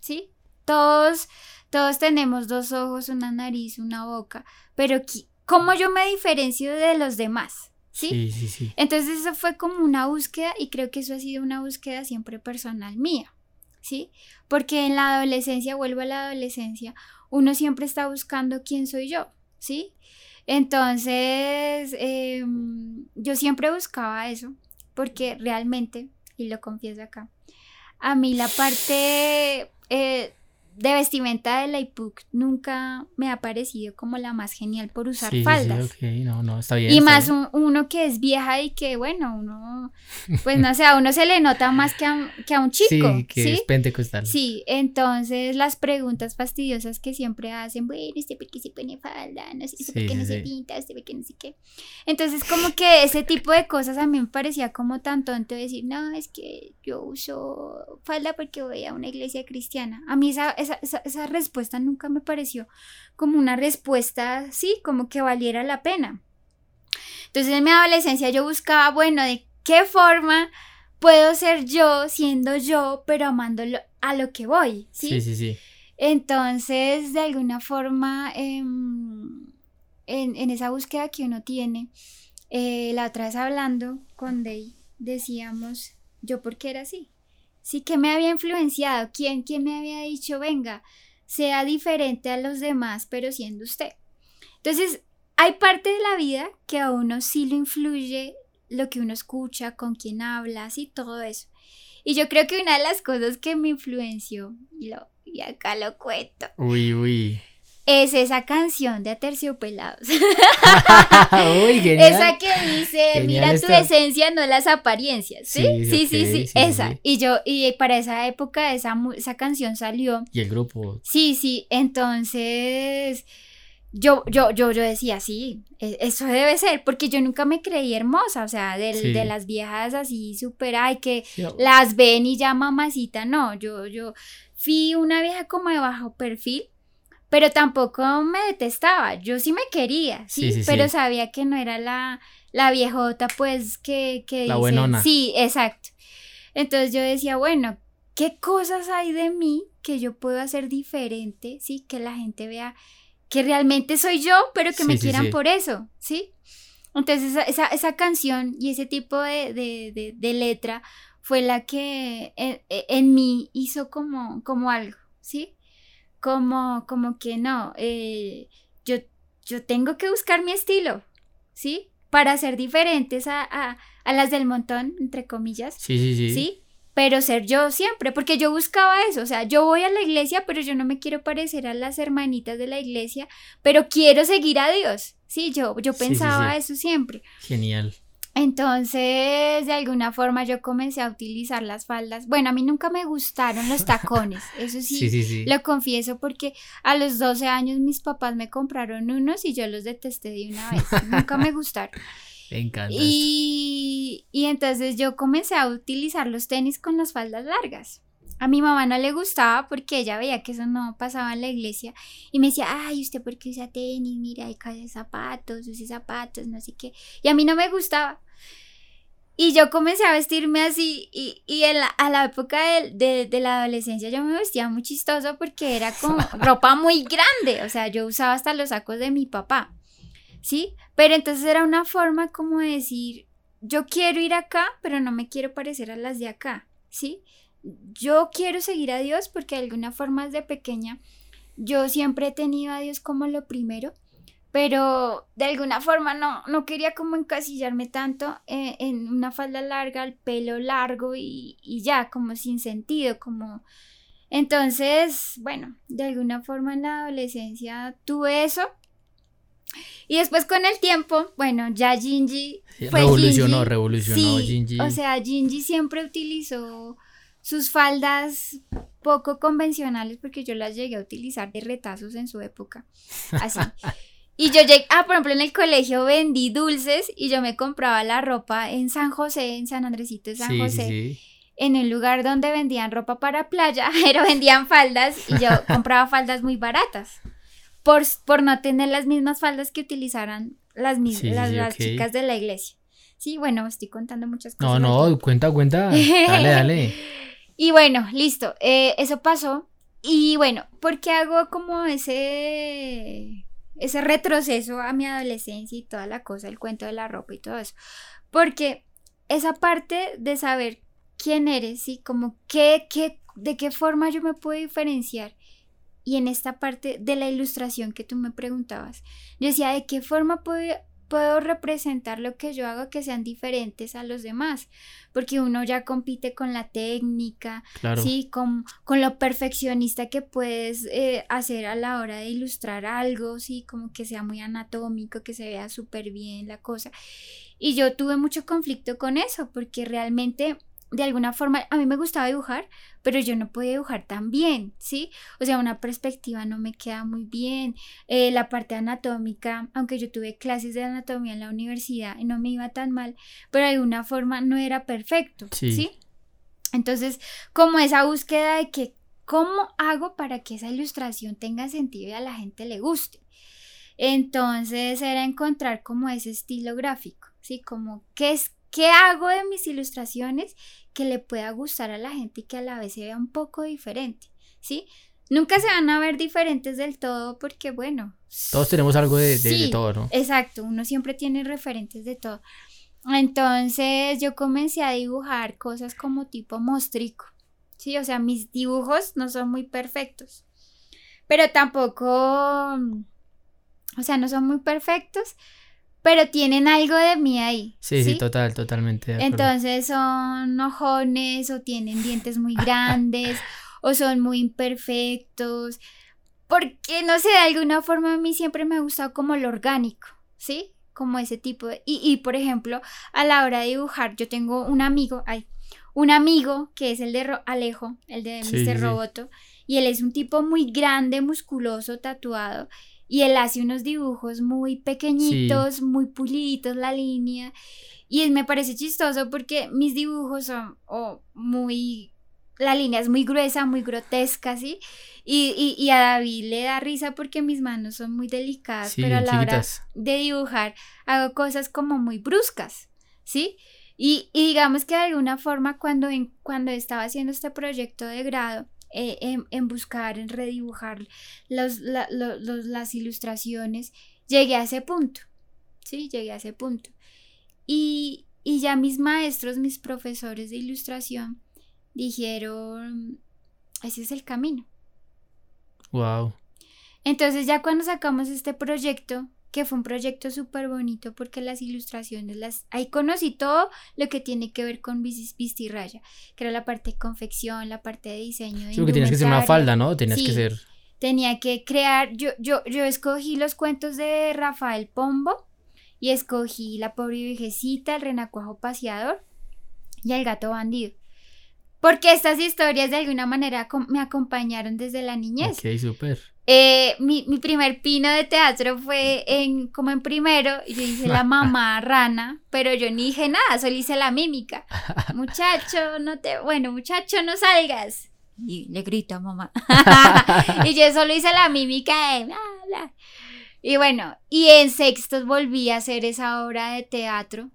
¿sí? Todos, todos tenemos dos ojos, una nariz, una boca, pero ¿cómo yo me diferencio de los demás? ¿Sí? sí, sí, sí. Entonces eso fue como una búsqueda y creo que eso ha sido una búsqueda siempre personal mía, ¿sí? Porque en la adolescencia, vuelvo a la adolescencia, uno siempre está buscando quién soy yo, ¿sí? Entonces, em, yo siempre buscaba eso, porque realmente, y lo confieso acá, a mí la parte eh, de vestimenta de la IPUC nunca me ha parecido como la más genial por usar Sí, sí, sí, faldas. ok, no, no, está bien. Y está más bien. un- uno que es vieja y que, bueno, uno, pues no sé, a uno se le nota más que a, que a un chico, Sí, ¿sí? que es pentecostal. Sí, entonces las preguntas fastidiosas que siempre hacen, bueno, ¿usted por qué se pone falda? No sé, ¿usted por Sí, qué no sí, se sí. pinta? ¿Usted por qué no sé qué? Entonces como que ese tipo de cosas a mí me parecía como tan tonto decir, no, es que yo uso falda porque voy a una iglesia cristiana. A mí esa, esa, esa, esa respuesta nunca me pareció como una respuesta, sí, como que valiera la pena. Entonces en mi adolescencia yo buscaba, bueno, de qué forma puedo ser yo siendo yo, pero amándolo a lo que voy, ¿sí? Sí, sí, sí. Entonces, de alguna forma, em, en, en esa búsqueda que uno tiene, eh, la otra vez hablando con Day, decíamos, yo por qué era así. Sí, que me había influenciado? ¿Quién, ¿Quién me había dicho, venga, sea diferente a los demás, pero siendo usted? Entonces, hay parte de la vida que a uno sí lo influye lo que uno escucha, con quién hablas y todo eso. Y yo creo que una de las cosas que me influenció, y, lo, y acá lo cuento, Uy, uy. Es esa canción de Aterciopelados. uy, genial. esa que dice, Genial mira tu esencia, no las apariencias. Sí, Sí, sí, sí, sí, sí, sí, esa. sí. Y yo, y para esa época esa, esa canción salió. Y el grupo. Sí, sí, entonces yo, yo, yo, yo decía, sí, e- eso debe ser, porque yo nunca me creí hermosa, o sea, del- Sí. de las viejas así súper, ay, que las ven y ya mamacita, no, yo, yo fui una vieja como de bajo perfil, pero tampoco me detestaba, yo sí me quería, sí, Sí, sí, pero sí. sabía que no era la, la viejota, pues, que, que La dice- buenona. Sí, exacto. Entonces yo decía, bueno, ¿qué cosas hay de mí que yo puedo hacer diferente, sí? Que la gente vea que realmente soy yo, pero que me quieran por eso, ¿sí? Entonces esa, esa, esa canción y ese tipo de, de, de- de letra fue la que en, en mí hizo como, como algo, ¿sí? Como, como que no, eh, yo, yo tengo que buscar mi estilo, ¿sí? Para ser diferentes a, a, a las del montón, entre comillas, Sí, sí, sí. ¿sí? Pero ser yo siempre, porque yo buscaba eso, o sea, yo voy a la iglesia, pero yo no me quiero parecer a las hermanitas de la iglesia, pero quiero seguir a Dios, ¿sí? Yo, yo Sí, sí, pensaba sí. eso siempre. Genial. Entonces, de alguna forma yo comencé a utilizar las faldas. Bueno, a mí nunca me gustaron los tacones, eso sí, Sí, sí, sí. lo confieso porque a los 12 años mis papás me compraron unos y yo los detesté de una vez, nunca me gustaron. Me encanta. Y, y entonces yo comencé a utilizar los tenis con las faldas largas. A mi mamá no le gustaba porque ella veía que eso no pasaba en la iglesia y me decía, ay, ¿usted por qué usa tenis? Mira, hay cae zapatos, use zapatos, no sé qué. Y a mí no me gustaba. Y yo comencé a vestirme así y, y en la- a la época de, de- de la adolescencia yo me vestía muy chistoso porque era como ropa muy grande, o sea, yo usaba hasta los sacos de mi papá, ¿sí? Pero entonces era una forma como de decir, yo quiero ir acá, pero no me quiero parecer a las de acá, ¿sí? Yo quiero seguir a Dios porque de alguna forma desde pequeña yo siempre he tenido a Dios como lo primero, pero de alguna forma no, no quería como encasillarme tanto eh, en una falda larga, el pelo largo y, y ya, como sin sentido, como... Entonces, bueno, de alguna forma en la adolescencia tuve eso. Y después con el tiempo, bueno, ya Gingy fue revolucionó, Gingy. revolucionó Sí, Gingy. O sea, Gingy siempre utilizó sus faldas poco convencionales porque yo las llegué a utilizar de retazos en su época. Así. Y yo llegué, ah, por ejemplo, en el colegio vendí dulces y yo me compraba la ropa en San José, en San Andresito de San sí, José, sí, sí. en un lugar donde vendían ropa para playa, pero vendían faldas y yo compraba faldas muy baratas. Por, por no tener las mismas faldas que utilizaran las, mis- las, chicas de la iglesia. Sí, bueno, estoy contando muchas cosas. No, no, cuenta, cuenta. Dale, dale. y bueno, listo. Eh, eso pasó. Y bueno, ¿por qué hago como ese ese retroceso a mi adolescencia y toda la cosa, el cuento de la ropa y todo eso? Porque esa parte de saber quién eres y como qué, qué, de qué forma yo me puedo diferenciar. Y en esta parte de la ilustración que tú me preguntabas, yo decía, ¿de qué forma puedo, puedo representar lo que yo hago que sean diferentes a los demás? Porque uno ya compite con la técnica, ¿sí? Con, con, lo perfeccionista que puedes eh, hacer a la hora de ilustrar algo, ¿sí? Como que sea muy anatómico, que se vea súper bien la cosa. Y yo tuve mucho conflicto con eso, porque realmente de alguna forma, a mí me gustaba dibujar, pero yo no podía dibujar tan bien, ¿sí? O sea, una perspectiva no me queda muy bien. Eh, la parte anatómica, aunque yo tuve clases de anatomía en la universidad y no me iba tan mal, pero de alguna forma no era perfecto, ¿sí? Entonces, como esa búsqueda de que, ¿cómo hago para que esa ilustración tenga sentido y a la gente le guste? Entonces era encontrar como ese estilo gráfico, ¿sí? Como qué es ¿Qué hago de mis ilustraciones que le pueda gustar a la gente y que a la vez se vea un poco diferente? ¿Sí? Nunca se van a ver diferentes del todo porque, bueno. Todos tenemos algo de, todo, ¿no? Exacto, uno siempre tiene referentes de todo. Entonces yo comencé a dibujar cosas como tipo mostrico. Sí, o sea, mis dibujos no son muy perfectos. Pero tampoco. O sea, no son muy perfectos, pero tienen algo de mí ahí. Sí, sí, total, totalmente. Entonces son ojones o tienen dientes muy grandes o son muy imperfectos. Porque, no sé, de alguna forma a mí siempre me ha gustado como lo orgánico, ¿sí? Como ese tipo de... Y, y por ejemplo, a la hora de dibujar, yo tengo un amigo, ay, un amigo que es el de Alejo, el de Mr. Roboto, y él es un tipo muy grande, musculoso, tatuado, y él hace unos dibujos muy pequeñitos, muy puliditos la línea. Y me parece chistoso porque mis dibujos son muy... La línea es muy gruesa, muy grotesca, ¿sí? Y, y, a David le da risa porque mis manos son muy delicadas, pero a la hora de dibujar hago cosas como muy bruscas, ¿sí? Y, y digamos que de alguna forma cuando, cuando estaba haciendo este proyecto de grado, eh, en, buscar, en redibujar los, las ilustraciones, llegué a ese punto, ¿sí? Llegué a ese punto. Y, y ya mis maestros, mis profesores de ilustración, dijeron, ese es el camino. Wow. Entonces ya cuando sacamos este proyecto, que fue un proyecto súper bonito porque las ilustraciones, las ahí conocí todo lo que tiene que ver con Vistirraya, que era la parte de confección, la parte de diseño. Sí, porque tienes que ser una falda, ¿no? Tenías que ser... Tenía que crear, yo, yo, yo escogí los cuentos de Rafael Pombo y escogí La pobre viejecita, El renacuajo paseador y El gato bandido. Porque estas historias de alguna manera me acompañaron desde la niñez. Ok, súper. Eh, mi, primer pino de teatro fue en, como en primero, y yo hice la mamá rana, pero yo ni dije nada, solo hice la mímica. Muchacho, no te, bueno, muchacho, no salgas. Y le grito a mamá. y yo solo hice la mímica de Y bueno, y en sextos volví a hacer esa obra de teatro.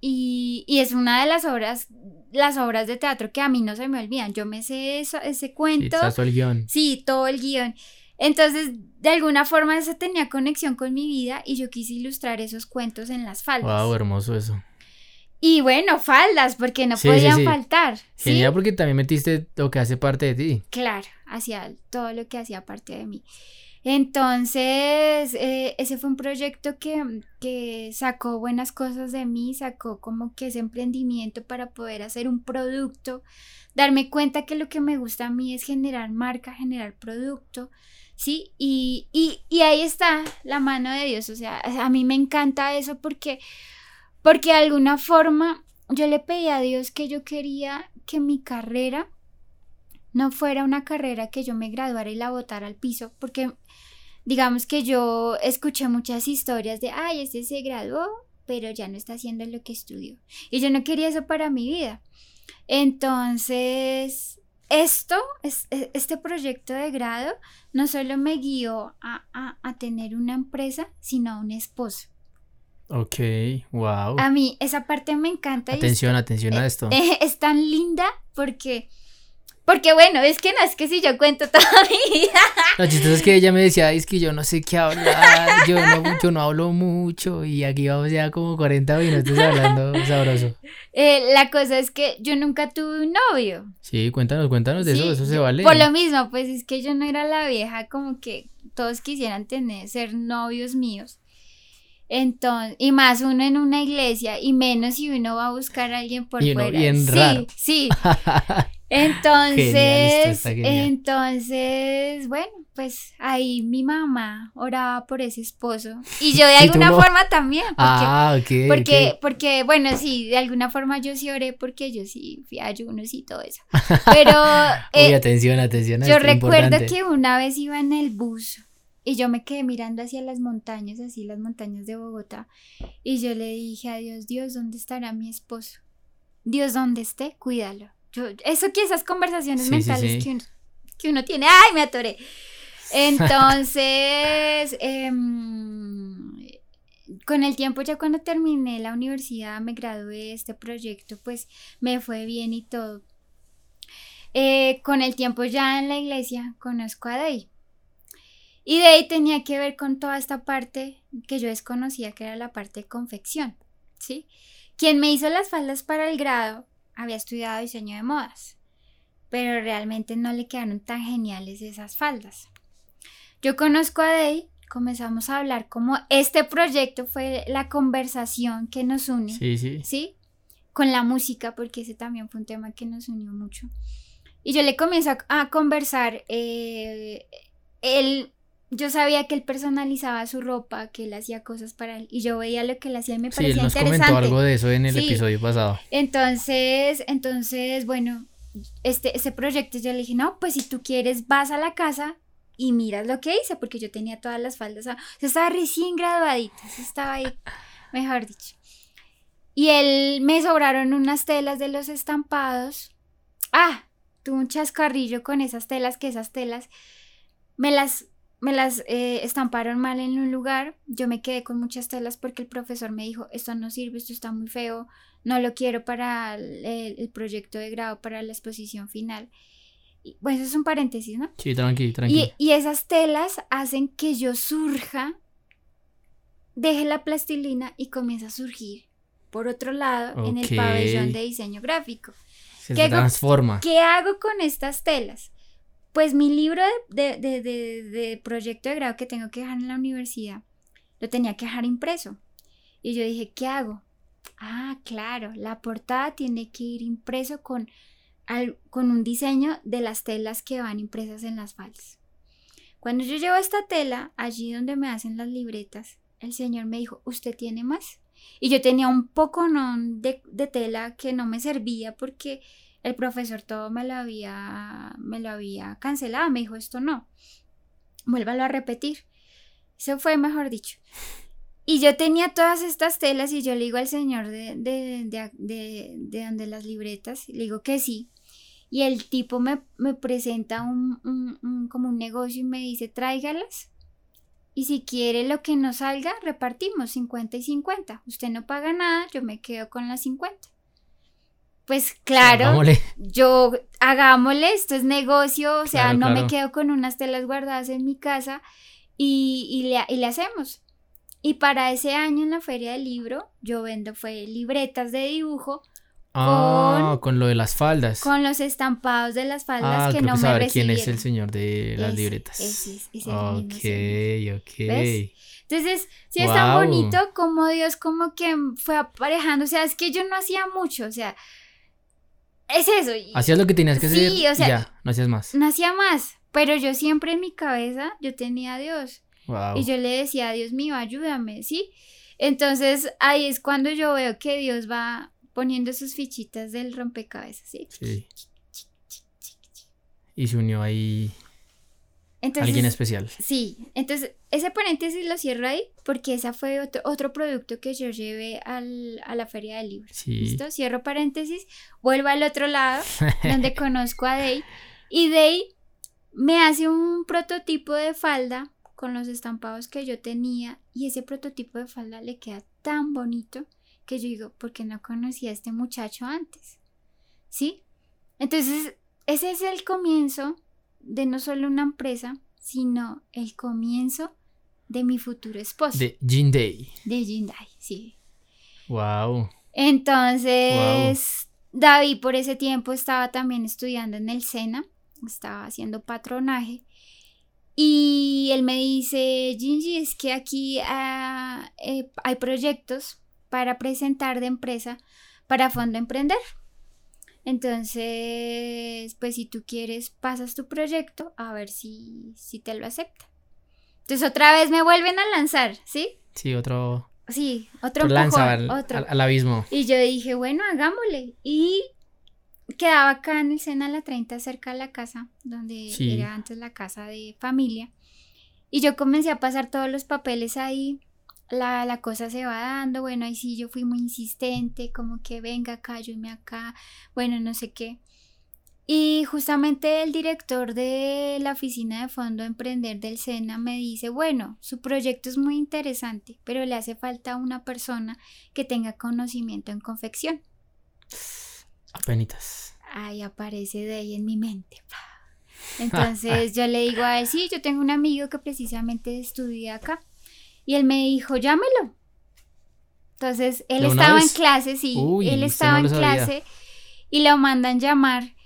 Y, y, es una de las obras, las obras de teatro que a mí no se me olvidan. Yo me sé eso, ese cuento. Sí, el guion. Sí, todo el guion. Entonces, de alguna forma eso tenía conexión con mi vida y yo quise ilustrar esos cuentos en las faldas. Wow, hermoso eso. Y bueno, faldas, porque no podían faltar. Genial, porque también metiste lo que hace parte de ti. Claro, hacía todo lo que hacía parte de mí. Entonces, eh, ese fue un proyecto que, que, sacó buenas cosas de mí, sacó como que ese emprendimiento para poder hacer un producto, darme cuenta que lo que me gusta a mí es generar marca, generar producto, ¿sí? Y, y, ahí está la mano de Dios, o sea, a mí me encanta eso porque, porque de alguna forma yo le pedí a Dios que yo quería que mi carrera no fuera una carrera que yo me graduara y la botara al piso, porque digamos que yo escuché muchas historias de, ay, este se graduó, pero ya no está haciendo lo que estudió. Y yo no quería eso para mi vida. Entonces, esto, e, este proyecto de grado, no solo me guió a, tener una empresa, sino a un esposo. Ok, wow. A mí esa parte me encanta. y es Atención, atención a esto. Eh, es tan linda porque, porque bueno, es que no es que si yo cuento toda mi vida. Lo chistoso es que ella me decía, es que yo no sé qué hablar, yo no, yo no hablo mucho y aquí vamos ya como 40 minutos hablando sabroso. Eh, la cosa es que yo nunca tuve un novio. Sí, cuéntanos, cuéntanos de Sí, eso, eso se vale. Por lo mismo, pues es que yo no era la vieja como que todos quisieran tener, ser novios míos. Entonces, y más uno en una iglesia, y menos si uno va a buscar a alguien por Y uno fuera. bien sí, raro. sí. Entonces, genial. entonces, bueno, pues ahí mi mamá oraba por ese esposo. Y yo de ¿Y tú alguna no? forma también, porque, ah, ok. porque, porque, bueno, sí, de alguna forma yo sí oré porque yo sí fui a ayunos y todo eso. Pero Uy, eh, atención, atención. a yo recuerdo importante. que una vez iba en el bus y yo me quedé mirando hacia las montañas, así las montañas de Bogotá, y yo le dije a Dios, Dios, ¿dónde estará mi esposo? Dios, donde esté, cuídalo. Yo, eso que esas conversaciones Sí, mentales sí. Que, uno, que uno tiene, ¡ay, me atoré! Entonces, em, con el tiempo, ya cuando terminé la universidad, me gradué de este proyecto, pues me fue bien y todo. Eh, con el tiempo ya en la iglesia conozco a Day. Y Day tenía que ver con toda esta parte que yo desconocía, que era la parte de confección, ¿sí? Quien me hizo las faldas para el grado había estudiado diseño de modas, pero realmente no le quedaron tan geniales esas faldas. Yo conozco a Day, comenzamos a hablar como este proyecto fue la conversación que nos une. Sí, sí. ¿sí? Con la música, porque ese también fue un tema que nos unió mucho. Y yo le comienzo a, a conversar. eh, él, yo sabía que él personalizaba su ropa, que él hacía cosas para él. Y yo veía lo que él hacía y me Sí, él nos interesante. comentó algo de eso en el Sí. episodio pasado. Entonces, entonces, bueno, este, este proyecto yo le dije, no, pues si tú quieres, vas a la casa y miras lo que hice, porque yo tenía todas las faldas. O sea, estaba recién graduadita, estaba ahí, mejor dicho. Y él me sobraron unas telas de los estampados. Ah, tuve un chascarrillo con esas telas, que esas telas me las, me las eh, estamparon mal en un lugar. Yo me quedé con muchas telas porque el profesor me dijo, esto no sirve, esto está muy feo, no lo quiero para el, el proyecto de grado, para la exposición final. Y, bueno, eso es un paréntesis, ¿no? Sí, tranqui, tranqui. Y, y esas telas hacen que yo surja, deje la plastilina y comience a surgir por otro lado en el pabellón de diseño gráfico. Se ¿qué hago? transforma. ¿Qué hago con estas telas? Pues mi libro de, de- de- de- proyecto de grado que tengo que dejar en la universidad, lo tenía que dejar impreso. Y yo dije, ¿qué hago? Ah, claro, la portada tiene que ir impreso con, al- con un diseño de las telas que van impresas en las faldas. Cuando yo llevo esta tela allí donde me hacen las libretas, el señor me dijo, ¿usted tiene más? Y yo tenía un poco de, de tela que no me servía porque el profesor todo me lo había, me lo había cancelado. Me dijo, esto no. Vuélvalo a repetir. Eso fue mejor dicho. Y yo tenía todas estas telas y yo le digo al señor de, de, de, de, de donde las libretas, le digo que sí. Y el tipo me, me presenta un, un- un- como un negocio y me dice, tráigalas. Y si quiere lo que nos salga, repartimos 50 y 50. Usted no paga nada, yo me quedo con las 50. Pues claro, Hagámosle. yo hagámosle, esto es negocio, o sea, Claro, no me claro. quedo con unas telas guardadas en mi casa y, y le, y le hacemos. Y para ese año en la feria del libro, yo vendo fue libretas de dibujo Ah, con lo de las faldas. con los estampados de las faldas ah, que creo no que me recibieron. quién es el señor de las Ese, libretas. ese es- ese es el mismo ok, ok. ¿Ves? Entonces, sí es tan Guau. bonito como Dios como que fue aparejando, o sea, es que yo no hacía mucho, o sea, es eso. y- Hacías lo que tenías que Sí, hacer o sea, y ya, no hacías más. no hacía más, pero yo siempre en mi cabeza yo tenía a Dios Wow. y yo le decía, Dios mío, ayúdame, ¿sí? Entonces ahí es cuando yo veo que Dios va poniendo sus fichitas del rompecabezas, ¿sí? Sí. Y se unió ahí Entonces, alguien especial. Sí, entonces ese paréntesis lo cierro ahí porque ese fue otro, otro producto que yo llevé al- a la feria del libro. Sí. ¿Listo? Cierro paréntesis, vuelvo al otro lado donde conozco a Day y Day me hace un prototipo de falda con los estampados que yo tenía y ese prototipo de falda le queda tan bonito que yo digo, ¿por qué no conocí a este muchacho antes? ¿Sí? Entonces, ese es el comienzo de no solo una empresa, sino el comienzo de mi futuro esposo. De Jinday. De Jinday, sí. Wow. Entonces, David por ese tiempo estaba también estudiando en el SENA, estaba haciendo patronaje. Y él me dice, Gingy, es que aquí ah, eh, hay proyectos para presentar de empresa para Fondo Emprender. Entonces, pues si tú quieres, pasas tu proyecto a ver si, si te lo acepta. Entonces otra vez me vuelven a lanzar, ¿sí? Sí, otro... Sí, otro lanza empujón, al, otro. al- al abismo. Y yo dije, bueno, hagámosle. Y quedaba acá en el Sena La 30, cerca de la casa, donde Sí. era antes la casa de familia. Y yo comencé a pasar todos los papeles ahí. La, la cosa se va dando. Bueno, ahí sí yo fui muy insistente, como que venga acá, ayúdame acá. Bueno, no sé qué. Y justamente el director de la oficina de Fondo Emprender del SENA me dice, bueno, su proyecto es muy interesante, pero le hace falta una persona que tenga conocimiento en confección. Apenitas. Ahí aparece de ahí en mi mente. Entonces yo le digo a él, sí, yo tengo un amigo que precisamente estudia acá. Y él me dijo, llámelo. Entonces él ¿De una estaba en clase, sí, Uy, él estaba no en clase y lo mandan llamar.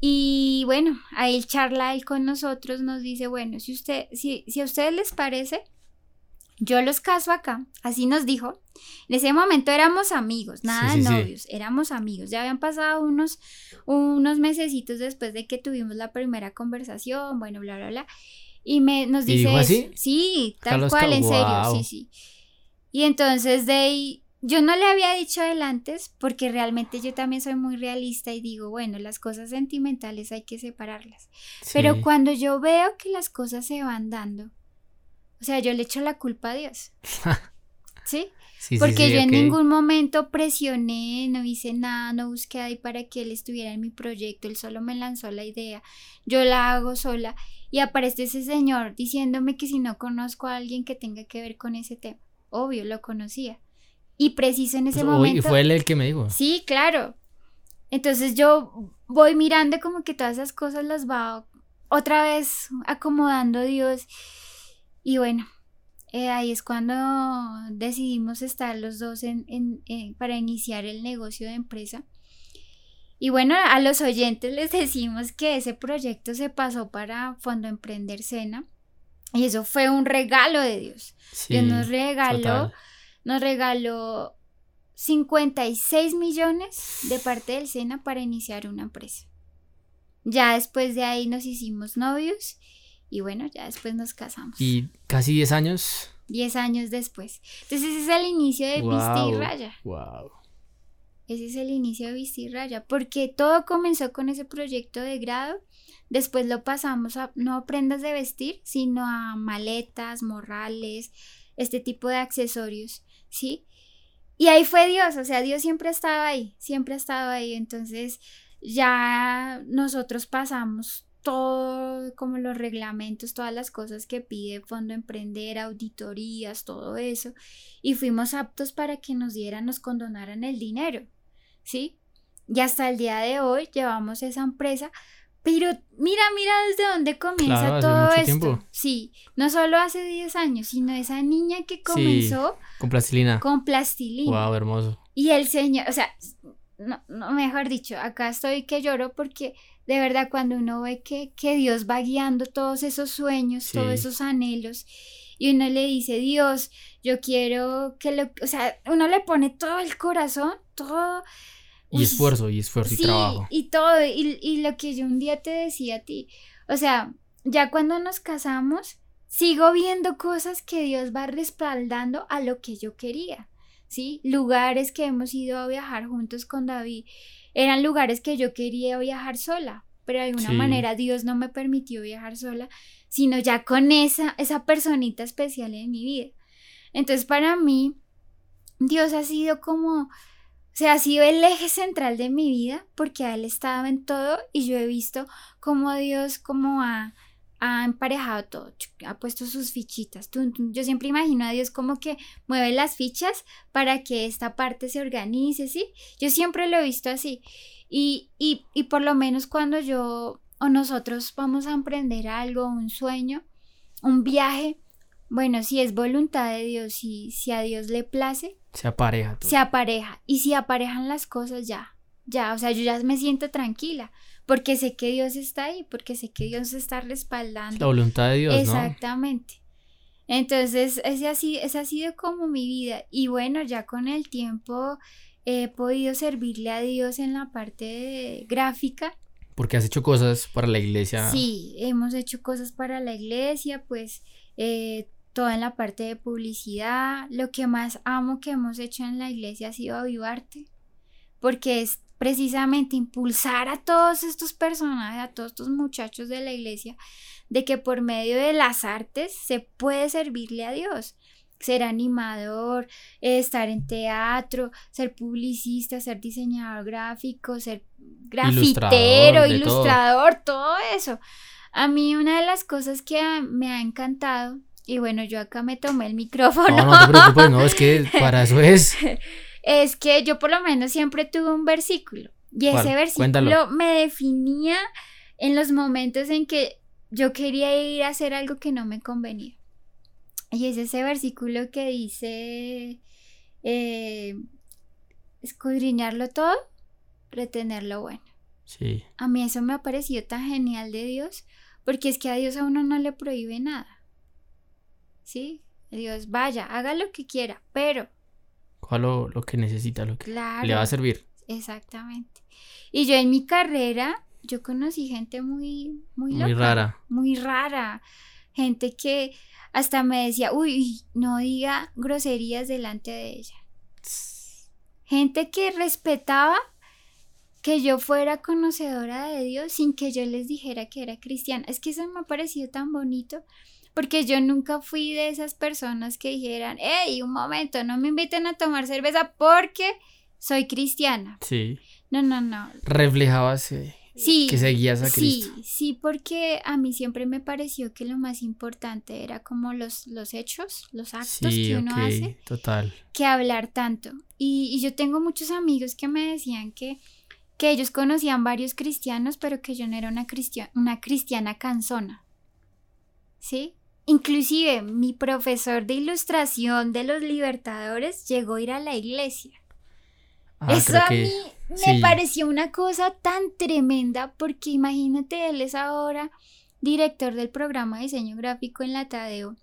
Y bueno, ahí él charla él con nosotros, nos dice, bueno, si usted, si, si a ustedes les parece, yo los caso acá, así nos dijo. En ese momento éramos amigos, nada Sí, de sí. novios, éramos amigos. Ya habían pasado unos, unos mesecitos después de que tuvimos la primera conversación, bueno, bla, bla, bla. Y me, nos ¿Y dice dijo así? Sí, tal Carlos cual, en serio, sí, sí. Y entonces de ahí, yo no le había dicho él antes, porque realmente yo también soy muy realista y digo, bueno, las cosas sentimentales hay que separarlas. Pero cuando yo veo que las cosas se van dando, o sea, yo le echo la culpa a Dios. ¿Sí? Sí, Porque sí, yo en ningún momento presioné, no hice nada, no busqué ahí para que él estuviera en mi proyecto, él solo me lanzó la idea, yo la hago sola y aparece ese señor diciéndome que si no conozco a alguien que tenga que ver con ese tema. Obvio, lo conocía. Y preciso en ese Pues, uy, momento... fue él el que me dijo. Sí, claro. Entonces yo voy mirando como que todas esas cosas las va otra vez acomodando Dios. Y bueno, eh, ahí es cuando decidimos estar los dos en, en- en- para iniciar el negocio de empresa. Y bueno, a los oyentes les decimos que ese proyecto se pasó para Fondo Emprender Sena. Y eso fue un regalo de Dios. Sí, Dios nos regaló total. nos regaló 56 millones de parte del SENA para iniciar una empresa. Ya después de ahí nos hicimos novios y bueno, ya después nos casamos. Y casi 10 años. 10 años después. Entonces ese es el inicio de Vista y Wow. Raya. Wow. Ese es el inicio de Vista y Raya. Porque todo comenzó con ese proyecto de grado. Después lo pasamos a no a prendas de vestir, sino a maletas, morrales, este tipo de accesorios, ¿sí? Y ahí fue Dios, o sea, Dios siempre estaba ahí, siempre ha estado ahí. Entonces ya nosotros pasamos todo como los reglamentos, todas las cosas que pide Fondo Emprender, auditorías, todo eso, y fuimos aptos para que nos dieran, nos condonaran el dinero, ¿sí? Y hasta el día de hoy llevamos esa empresa, pero mira, mira desde dónde comienza Claro, hace todo mucho esto. tiempo. Sí, no solo hace 10 años, sino esa niña que comenzó Con plastilina. con plastilina. Wow, hermoso. Y el Señor, o sea, no, no, mejor dicho, acá estoy que lloro porque de verdad cuando uno ve que, que Dios va guiando todos esos sueños, Sí. todos esos anhelos, y uno le dice, Dios, yo quiero que lo, o sea, uno le pone todo el corazón, todo... Y esfuerzo, y esfuerzo, sí, y trabajo. y todo, y, y lo que yo un día te decía a ti, o sea, ya cuando nos casamos, sigo viendo cosas que Dios va respaldando a lo que yo quería, ¿sí? Lugares que hemos ido a viajar juntos con David, eran lugares que yo quería viajar sola, pero de alguna Sí. manera Dios no me permitió viajar sola, sino ya con esa, esa personita especial en mi vida. Entonces para mí, Dios ha sido como, o sea, ha sido el eje central de mi vida porque Él estaba en todo y yo he visto cómo Dios como ha ha emparejado todo, ha puesto sus fichitas. Yo siempre imagino a Dios como que mueve las fichas para que esta parte se organice, ¿sí? Yo siempre lo he visto así. Y, y, y por lo menos cuando yo o nosotros vamos a emprender algo, un sueño, un viaje, bueno, si es voluntad de Dios y si a Dios le place, se apareja. Se apareja. Y si aparejan las cosas ya, ya, o sea, yo ya me siento tranquila porque sé que Dios está ahí, porque sé que Dios está respaldando. La voluntad de Dios, Exactamente. Entonces, ese ha, sido, ese ha sido como mi vida. Y bueno, ya con el tiempo he podido servirle a Dios en la parte gráfica. Porque has hecho cosas para la iglesia. Sí, hemos hecho cosas para la iglesia, pues eh, toda en la parte de publicidad. Lo que más amo que hemos hecho en la iglesia ha sido avivarte, porque es precisamente impulsar a todos estos personajes, a todos estos muchachos de la iglesia, de que por medio de las artes se puede servirle a Dios. Ser animador, estar en teatro, ser publicista, ser diseñador gráfico, ser grafitero, ilustrador, todo. eso. A mí una de las cosas que me ha encantado, y bueno, yo acá me tomé el micrófono. No, no te preocupes, no, es que para eso es. es que yo por lo menos siempre tuve un versículo y ese versículo me definía en los momentos en que yo quería ir a hacer algo que no me convenía. Y es ese versículo que dice, eh, escudriñarlo todo, retener lo bueno. Sí. A mí eso me ha parecido tan genial de Dios, porque es que a Dios a uno no le prohíbe nada. ¿Sí? Dios, vaya, haga lo que quiera, pero lo, lo que necesita, lo que le va a servir. Exactamente. Y yo en mi carrera, yo conocí gente muy, muy, muy rara. Muy rara. Gente que hasta me decía, uy, no diga groserías delante de ella. Gente que respetaba que yo fuera conocedora de Dios sin que yo les dijera que era cristiana. Es que eso me ha parecido tan bonito porque yo nunca fui de esas personas que dijeran, hey, un momento, no me inviten a tomar cerveza porque soy cristiana. Sí. No, no, no. Reflejabas eh, sí, que seguías a Cristo. Sí, sí, porque a mí siempre me pareció que lo más importante era como los, los hechos, los actos que uno hace. Total. Que hablar tanto. Y, y yo tengo muchos amigos que me decían que que ellos conocían varios cristianos, pero que yo no era una, una cristiana cansona. ¿Sí? Inclusive mi profesor de ilustración de los libertadores llegó a ir a la iglesia. Ah, Eso a mí me pareció una cosa tan tremenda porque imagínate, él es ahora director del programa de diseño gráfico en la Tadeo.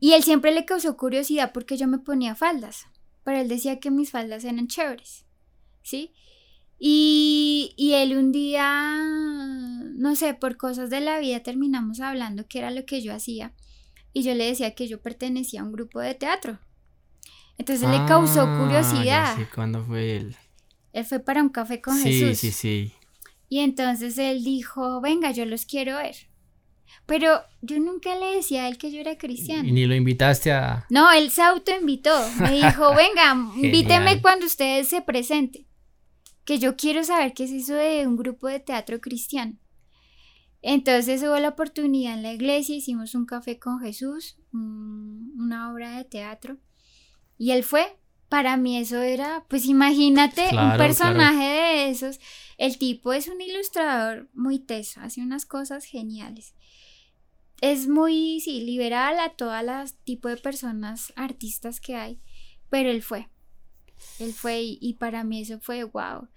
Y él siempre le causó curiosidad porque yo me ponía faldas, pero él decía que mis faldas eran chéveres, ¿sí? Y, y, él un día, no sé, por cosas de la vida terminamos hablando que era lo que yo hacía. Y yo le decía que yo pertenecía a un grupo de teatro. Entonces le causó ah, curiosidad. Sí, ¿Cuándo fue él? Él fue para un café con Jesús. Sí, sí, sí. Y entonces él dijo, venga, yo los quiero ver. Pero yo nunca le decía a él que yo era cristiano. ¿Y ni lo invitaste a...? No, él se autoinvitó. Me dijo, venga, invíteme cuando ustedes se presenten que yo quiero saber qué es eso de un grupo de teatro cristiano. Entonces hubo la oportunidad en la iglesia, hicimos un café con Jesús, una obra de teatro, y él fue. Para mí eso era, pues imagínate un personaje de esos. El tipo es un ilustrador muy teso, hace unas cosas geniales. Es muy, sí, liberal a todas las tipos de personas artistas que hay, pero él fue. Él fue y, para mí eso fue wow.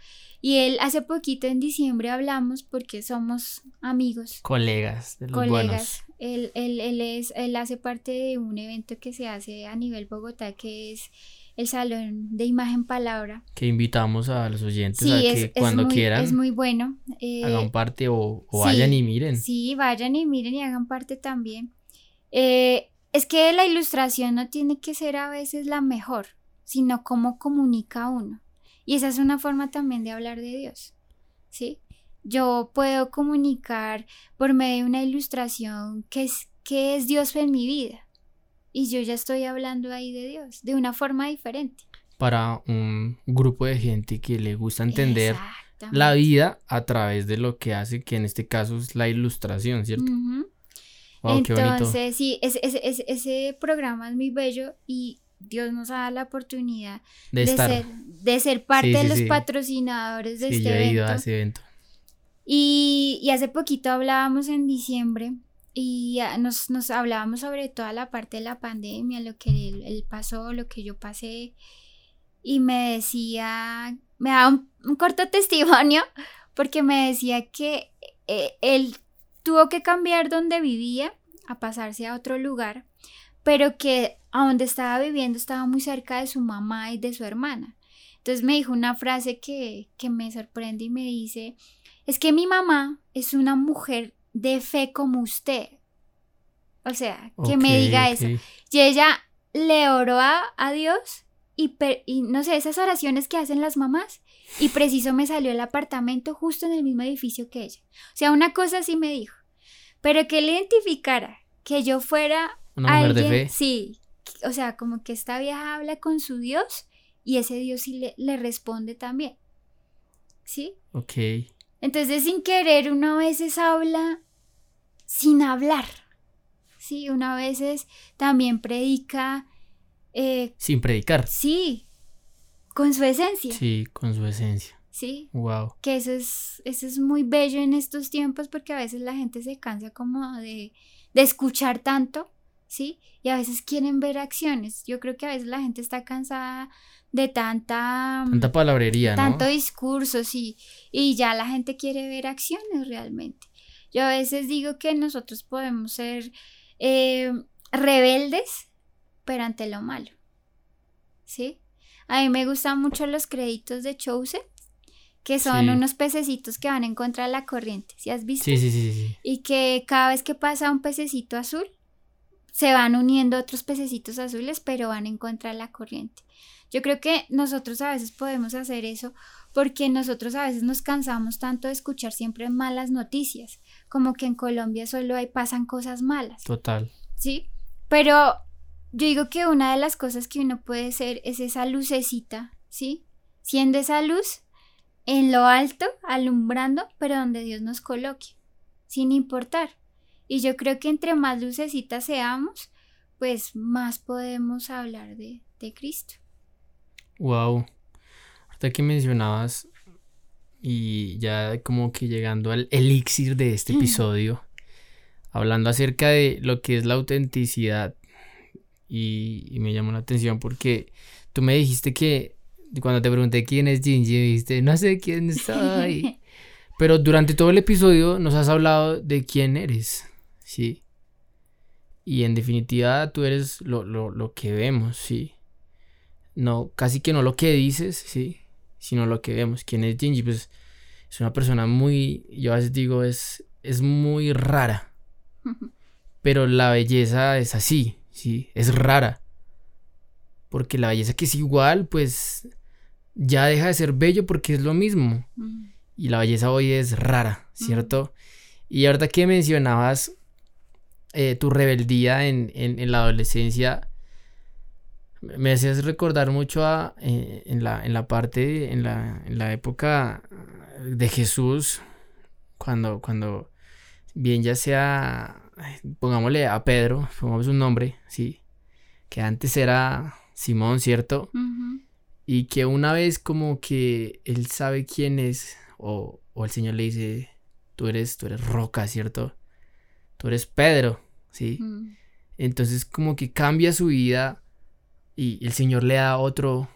Y él hace poquito en diciembre hablamos porque somos amigos. Colegas de los Colegas. Él, él, él, es, él hace parte de un evento que se hace a nivel Bogotá que es el Salón de Imagen Palabra. Que invitamos a los oyentes a que cuando quieran. Es muy bueno. Eh, hagan parte o, vayan y miren. Sí, vayan y miren y hagan parte también. Eh, es que la ilustración no tiene que ser a veces la mejor sino cómo comunica uno. Y esa es una forma también de hablar de Dios, ¿sí? Yo puedo comunicar por medio de una ilustración qué es, qué es Dios en mi vida. Y yo ya estoy hablando ahí de Dios, de una forma diferente. Para un grupo de gente que le gusta entender la vida a través de lo que hace, que en este caso es la ilustración, ¿cierto? Entonces, sí, ese, ese, ese, programa es muy bello y Dios nos ha dado la oportunidad de, ser, de ser parte de los patrocinadores de este evento. Ido a ese evento. Y, y, hace poquito hablábamos en diciembre y nos, nos, hablábamos sobre toda la parte de la pandemia, lo que él, pasó, lo que yo pasé. Y me decía, me daba un, corto testimonio porque me decía que eh, él tuvo que cambiar donde vivía a pasarse a otro lugar, pero que a donde estaba viviendo estaba muy cerca de su mamá y de su hermana. Entonces me dijo una frase que, que me sorprende y me dice, es que mi mamá es una mujer de fe como usted. O sea, que me diga eso. Y ella le oró a, Dios y, y, no sé, esas oraciones que hacen las mamás. Y preciso me salió el apartamento justo en el mismo edificio que ella. O sea, una cosa sí me dijo. Pero que él identificara que yo fuera una mujer de fe. Sí, o sea, como que esta vieja habla con su Dios y ese Dios sí le, le responde también. ¿Sí? Ok. Entonces, sin querer, uno a veces habla sin hablar. Sí, uno a veces también predica. Eh, sin predicar. Sí, con su esencia. Sí, con su esencia. Sí. Wow. Que eso es, eso es muy bello en estos tiempos porque a veces la gente se cansa como de, de escuchar tanto, ¿sí? Y a veces quieren ver acciones. Yo creo que a veces la gente está cansada de tanta... Mm, tanta palabrería, Tanto discurso, sí. Y ya la gente quiere ver acciones realmente. Yo a veces digo que nosotros podemos ser eh, rebeldes, pero ante lo malo. ¿Sí? A mí me gustan mucho los créditos de Chosen que son unos pececitos que van en contra de la corriente, ¿sí has visto? Sí, sí, sí, sí. Y que cada vez que pasa un pececito azul, se van uniendo otros pececitos azules, pero van en contra de la corriente. Yo creo que nosotros a veces podemos hacer eso porque nosotros a veces nos cansamos tanto de escuchar siempre malas noticias, como que en Colombia solo hay pasan cosas malas. Total. Sí, pero yo digo que una de las cosas que uno puede ser es esa lucecita, ¿sí? Siendo esa luz en lo alto, alumbrando, pero donde Dios nos coloque, sin importar. Y yo creo que entre más lucecitas seamos, pues más podemos hablar de, de Cristo. Wow. Ahorita que mencionabas, y ya como que llegando al elixir de este episodio, hablando acerca de lo que es la autenticidad, y, y me llamó la atención porque tú me dijiste que cuando te pregunté quién es Gingy, dijiste, no sé quién soy. Pero durante todo el episodio nos has hablado de quién eres, ¿sí? Y en definitiva tú eres lo, lo, lo que vemos, ¿sí? No, casi que no lo que dices, ¿sí? Sino lo que vemos. ¿Quién es Gingy? Pues es una persona muy, yo a veces digo, es, es muy rara. Pero la belleza es así, ¿sí? Es rara. Porque la belleza que es igual, pues ya deja de ser bello porque es lo mismo. Y la belleza hoy es rara, ¿cierto? Y ahorita que mencionabas eh, tu rebeldía en, la adolescencia, me hacías recordar mucho a, eh, en, la, en la parte, en la, en la época de Jesús, cuando, cuando bien ya sea, pongámosle a Pedro, pongamos un nombre, sí, que antes era Simón, ¿cierto? Y que una vez como que él sabe quién es, o, el Señor le dice, tú eres, tú eres roca, ¿cierto? Tú eres Pedro, ¿sí? Mm. Entonces como que cambia su vida y el Señor le da otro,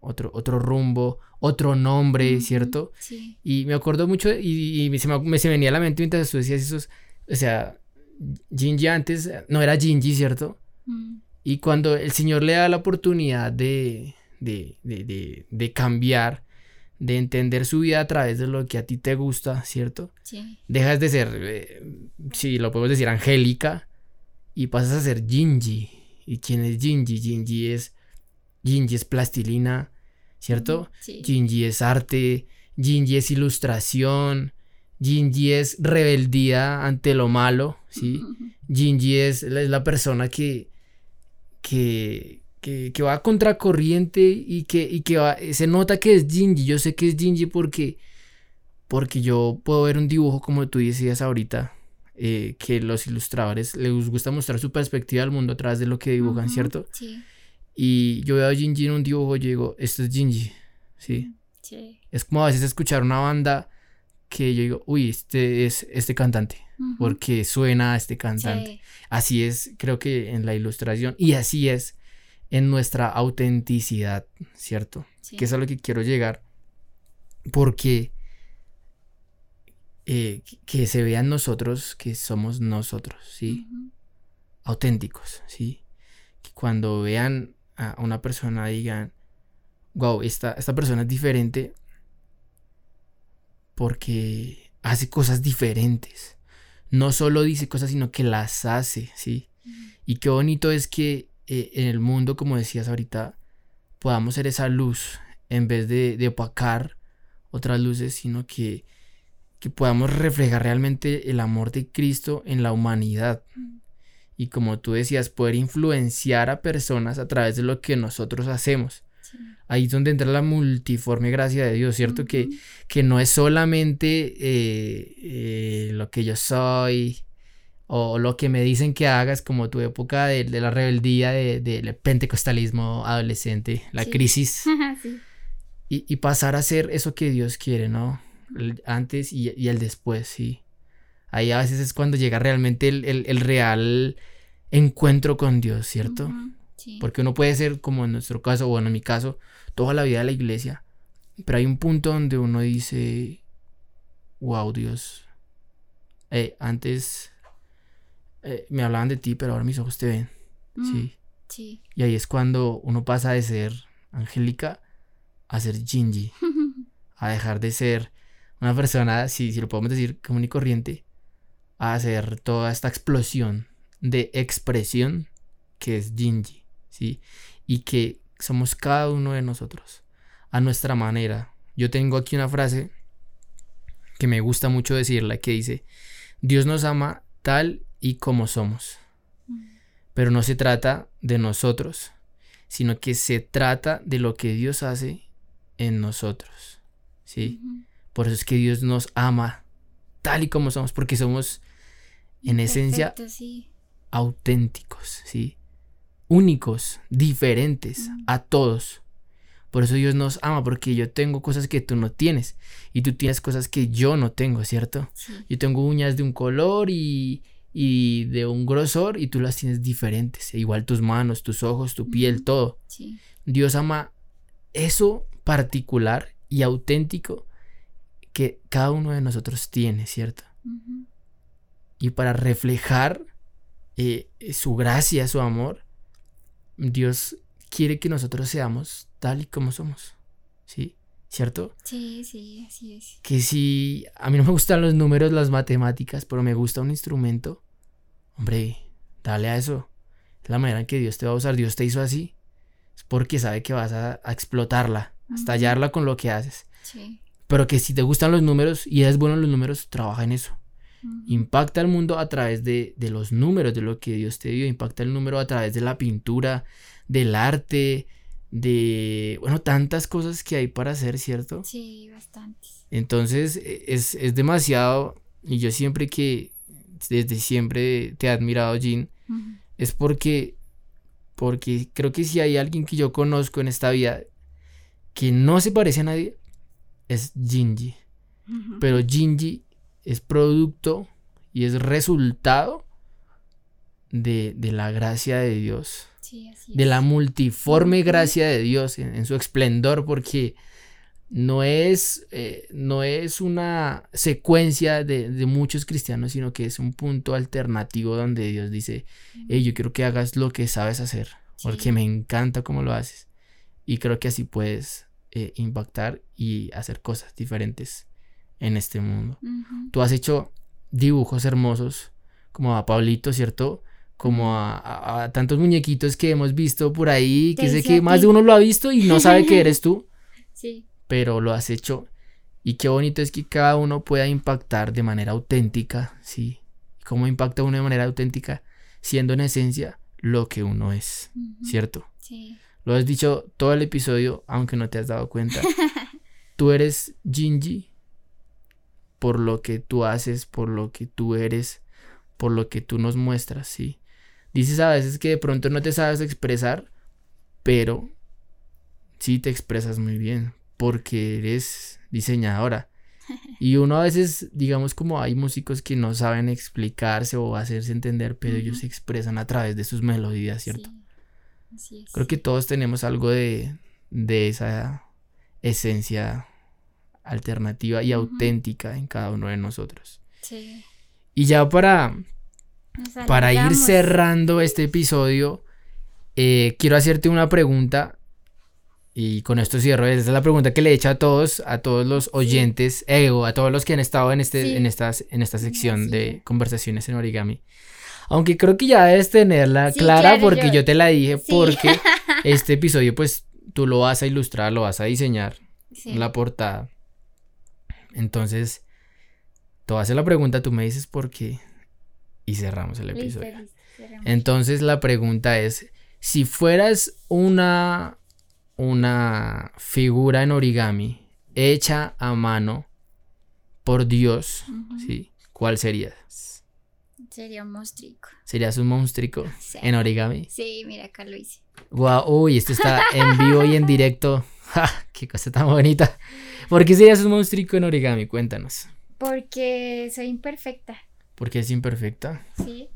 otro, otro rumbo, otro nombre, ¿cierto? Sí. Y me acuerdo mucho y, me, se me, se venía a la mente mientras tú decías esos, o sea, Gingy antes no era Gingy, ¿cierto? Mm. Y cuando el Señor le da la oportunidad de, de, de, de, cambiar, de entender su vida a través de lo que a ti te gusta, ¿cierto? Sí. Dejas de ser, eh, si lo podemos decir, angélica y pasas a ser Gingy. ¿Y quién es Gingy? Gingy es, Gingy es plastilina, ¿cierto? Sí. Gingy es arte, Gingy es ilustración, Gingy es rebeldía ante lo malo, ¿sí? Gingy es, es la persona que, que, que, va a contracorriente y que, y que se nota que es Gingy. Yo sé que es Gingy porque porque yo puedo ver un dibujo como tú decías ahorita, eh, que los ilustradores les gusta mostrar su perspectiva del mundo a través de lo que dibujan, ¿cierto? Sí, Y yo veo a Jinji en un dibujo y yo digo, esto es Jinji, ¿sí? sí. Es como a veces escuchar una banda que yo digo, uy, este es este cantante, porque suena a este cantante. sí, Así es, creo que en la ilustración, y así es en nuestra autenticidad, ¿cierto? sí. Que es a lo que quiero llegar, porque eh, que se vean nosotros que somos nosotros, ¿sí? Auténticos, ¿sí? Que cuando vean a una persona digan, wow, esta, esta persona es diferente porque hace cosas diferentes. No solo dice cosas, sino que las hace, ¿sí? Y qué bonito es que eh, en el mundo, como decías ahorita, podamos ser esa luz en vez de, de opacar otras luces, sino que, que podamos reflejar realmente el amor de Cristo en la humanidad. Y como tú decías, poder influenciar a personas a través de lo que nosotros hacemos. Sí. Ahí es donde entra la multiforme gracia de Dios, ¿cierto? Que, que no es solamente eh, eh, lo que yo soy o lo que me dicen que hagas como tu época de, de la rebeldía de- del pentecostalismo adolescente, la Sí. crisis sí. y, y pasar a ser eso que Dios quiere, ¿no? El antes y, y el después, sí. Ahí a veces es cuando llega realmente el, el- el real encuentro con Dios, ¿cierto? Sí. Porque uno puede ser, como en nuestro caso, bueno, en mi caso, toda la vida de la iglesia. Pero hay un punto donde uno dice, wow, Dios, eh, antes eh, me hablaban de ti, pero ahora mis ojos te ven. Mm, Sí. Sí. Y ahí es cuando uno pasa de ser Angélica a ser Gingy, a dejar de ser una persona, si, si lo podemos decir, común y corriente, a hacer toda esta explosión de expresión que es Gingy, ¿sí? Y que somos cada uno de nosotros, a nuestra manera. Yo tengo aquí una frase que me gusta mucho decirla, que dice, Dios nos ama tal y como somos. Mm, Pero no se trata de nosotros, sino que se trata de lo que Dios hace en nosotros. ¿Sí? Por eso es que Dios nos ama tal y como somos, porque somos en esencia sí. auténticos, ¿sí? Únicos, diferentes a todos. Por eso Dios nos ama, porque yo tengo cosas que tú no tienes y tú tienes cosas que yo no tengo, ¿cierto? Sí. Yo tengo uñas de un color y, y de un grosor y tú las tienes diferentes. E igual tus manos, tus ojos, tu piel, todo. Sí. Dios ama eso particular y auténtico que cada uno de nosotros tiene, ¿cierto? Y para reflejar eh, su gracia, su amor, Dios quiere que nosotros seamos tal y como somos, ¿sí? ¿Cierto? Sí, sí, así es. que si a mí no me gustan los números, las matemáticas, pero me gusta un instrumento, hombre, dale a eso. Es la manera en que Dios te va a usar. Dios te hizo así. Es porque sabe que vas a, a explotarla, a estallarla con lo que haces. Sí. Pero que si te gustan los números y eres bueno en los números, trabaja en eso. Impacta al mundo a través de, de los números, de lo que Dios te dio. Impacta el número a través de la pintura, del arte, de, bueno, tantas cosas que hay para hacer, ¿cierto? Sí, bastantes. Entonces e- es, es demasiado, y yo siempre que, desde siempre te he admirado, Jean, es porque, porque creo que si hay alguien que yo conozco en esta vida que no se parece a nadie, es Gingy. Ujú. Pero Gingy es producto y es resultado de, de la gracia de Dios Sí, así de la multiforme gracia de Dios en, en su esplendor, porque no es, eh, no es una secuencia de, de muchos cristianos, sino que es un punto alternativo donde Dios dice, hey, yo quiero que hagas lo que sabes hacer, porque me encanta cómo lo haces. Y creo que así puedes eh, impactar y hacer cosas diferentes en este mundo. Tú has hecho dibujos hermosos, como a Pablito, ¿cierto? Como a, a- a tantos muñequitos que hemos visto por ahí, que sé que más de uno lo ha visto y no sabe que eres tú, Sí. pero lo has hecho. Y qué bonito es que cada uno pueda impactar de manera auténtica, ¿sí? ¿Cómo impacta uno de manera auténtica? Siendo en esencia lo que uno es. ¿cierto? Sí. Lo has dicho todo el episodio, aunque no te has dado cuenta. Tú eres Gingy por lo que tú haces, por lo que tú eres, por lo que tú nos muestras, ¿sí? Dices a veces que de pronto no te sabes expresar, pero sí te expresas muy bien, porque eres diseñadora. Y uno a veces, digamos como hay músicos que no saben explicarse o hacerse entender, pero ellos se expresan a través de sus melodías, ¿cierto? Creo que todos tenemos algo de, de esa esencia alternativa y auténtica en cada uno de nosotros. Sí. Y ya para, para ir cerrando este episodio, eh, quiero hacerte una pregunta y con esto cierro. Esa es la pregunta que le he hecho a todos, a todos los oyentes, ego, a todos los que han estado en, este, en, estas, en esta sección de conversaciones en origami. Aunque creo que ya debes tenerla clara porque yo... te la dije, porque este episodio pues tú lo vas a ilustrar, lo vas a diseñar, la portada. Entonces, te voy a hacer la pregunta, tú me dices por qué y cerramos el episodio. Entonces la pregunta es, si fueras una una figura en origami hecha a mano por Dios, ¿sí? ¿Cuál serías? Sería un monstruico. ¿Serías un monstruico en origami? Sí, mira, acá lo hice. Wow, uy, esto está en vivo y en directo. ¡Qué cosa tan bonita! ¿Por qué serías un monstruico en origami? Cuéntanos. Porque soy imperfecta. ¿Por qué es imperfecta? Sí.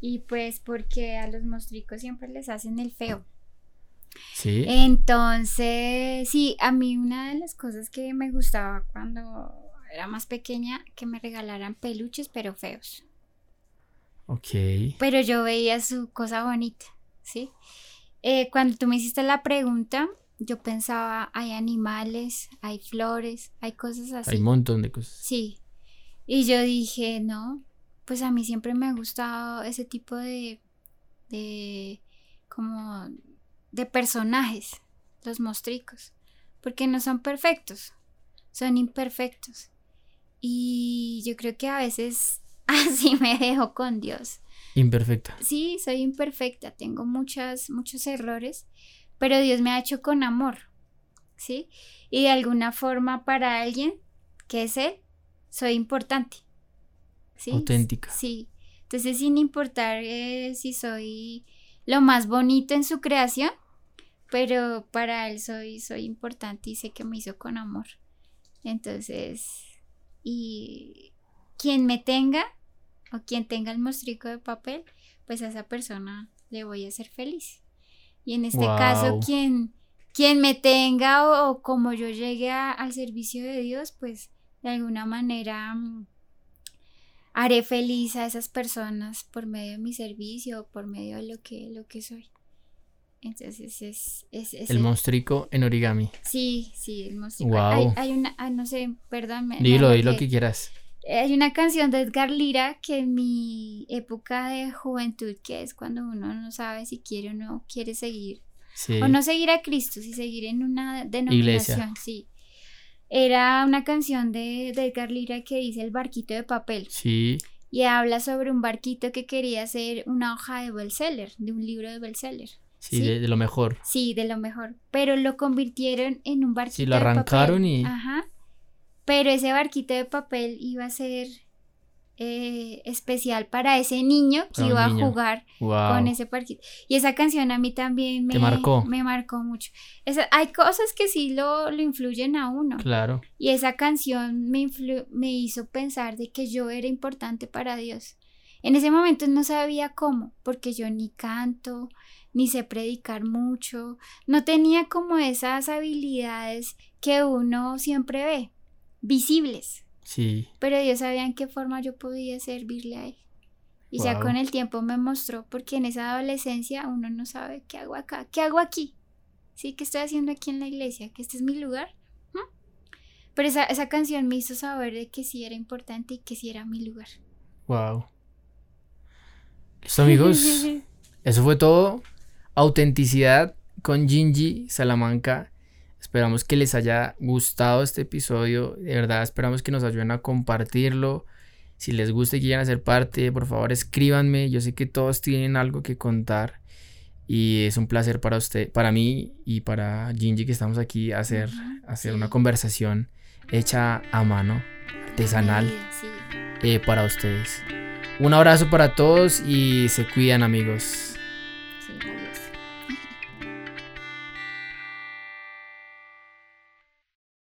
Y pues porque a los monstruicos siempre les hacen el feo. Sí. Entonces, sí, a mí una de las cosas que me gustaba cuando era más pequeña, que me regalaran peluches, pero feos. Ok. Pero yo veía su cosa bonita, ¿sí? Eh, cuando tú me hiciste la pregunta, yo pensaba, hay animales, hay flores, hay cosas así. Hay un montón de cosas. Sí. Y yo dije, no, pues a mí siempre me ha gustado ese tipo de, de, como de personajes, los mostricos, porque no son perfectos, son imperfectos. Y yo creo que a veces así me dejo con Dios. Imperfecta. Sí, soy imperfecta, tengo muchas, muchos errores, pero Dios me ha hecho con amor, ¿sí? Y de alguna forma para alguien que es Él, soy importante. ¿Sí? Auténtica. Sí. Entonces, sin importar eh, si soy lo más bonito en su creación, pero para él soy, soy importante y sé que me hizo con amor. Entonces, y quien me tenga o quien tenga el mostrico de papel, pues a esa persona le voy a hacer feliz. Y en este caso, quien, quien me tenga o, como yo llegue al servicio de Dios, pues de alguna manera mm, haré feliz a esas personas por medio de mi servicio por medio de lo que, lo que soy. Entonces es, es, el, monstrico en origami. Sí, sí, el monstruo. Hay, una, no sé, perdón. Dilo, dilo lo que quieras. Hay una canción de Edgar Lira que en mi época de juventud, que es cuando uno no sabe si quiere o no quiere seguir, o no seguir a Cristo, si seguir en una denominación, sí. Era una canción de, de Edgar Lira que dice el barquito de papel. Sí. Y habla sobre un barquito que quería ser una hoja de bestseller, de un libro de bestseller. Sí, De, lo mejor. Sí, de lo mejor. Pero lo convirtieron en un barquito. Sí, lo arrancaron y. Ajá. Pero ese barquito de papel iba a ser eh, especial para ese niño que iba a jugar con ese barquito. Y esa canción a mí también me marcó. Me marcó mucho. hay cosas que sí lo, lo, influyen a uno. Claro. Y esa canción me, me hizo pensar de que yo era importante para Dios. En ese momento no sabía cómo, porque yo ni canto, ni sé predicar mucho, no tenía como esas habilidades que uno siempre ve, visibles. Sí. Pero Dios sabía en qué forma yo podía servirle a Él. Y ya con el tiempo me mostró, porque en esa adolescencia uno no sabe qué hago acá, qué hago aquí. Sí, ¿qué estoy haciendo aquí en la iglesia? ¿Que este es mi lugar? ¿Mm? Pero esa, esa canción me hizo saber de que sí era importante y que sí era mi lugar. Wow. Listo, amigos. Eso fue todo autenticidad con Gingy Salamanca. Esperamos que les haya gustado este episodio. De verdad, esperamos que nos ayuden a compartirlo. Si les gusta y quieren hacer parte, por favor escríbanme. Yo sé que todos tienen algo que contar. Y es un placer para usted, para mí y para Gingy que estamos aquí a hacer, hacer una conversación hecha a mano. artesanal Sí. eh, para ustedes. Un abrazo para todos y se cuidan amigos.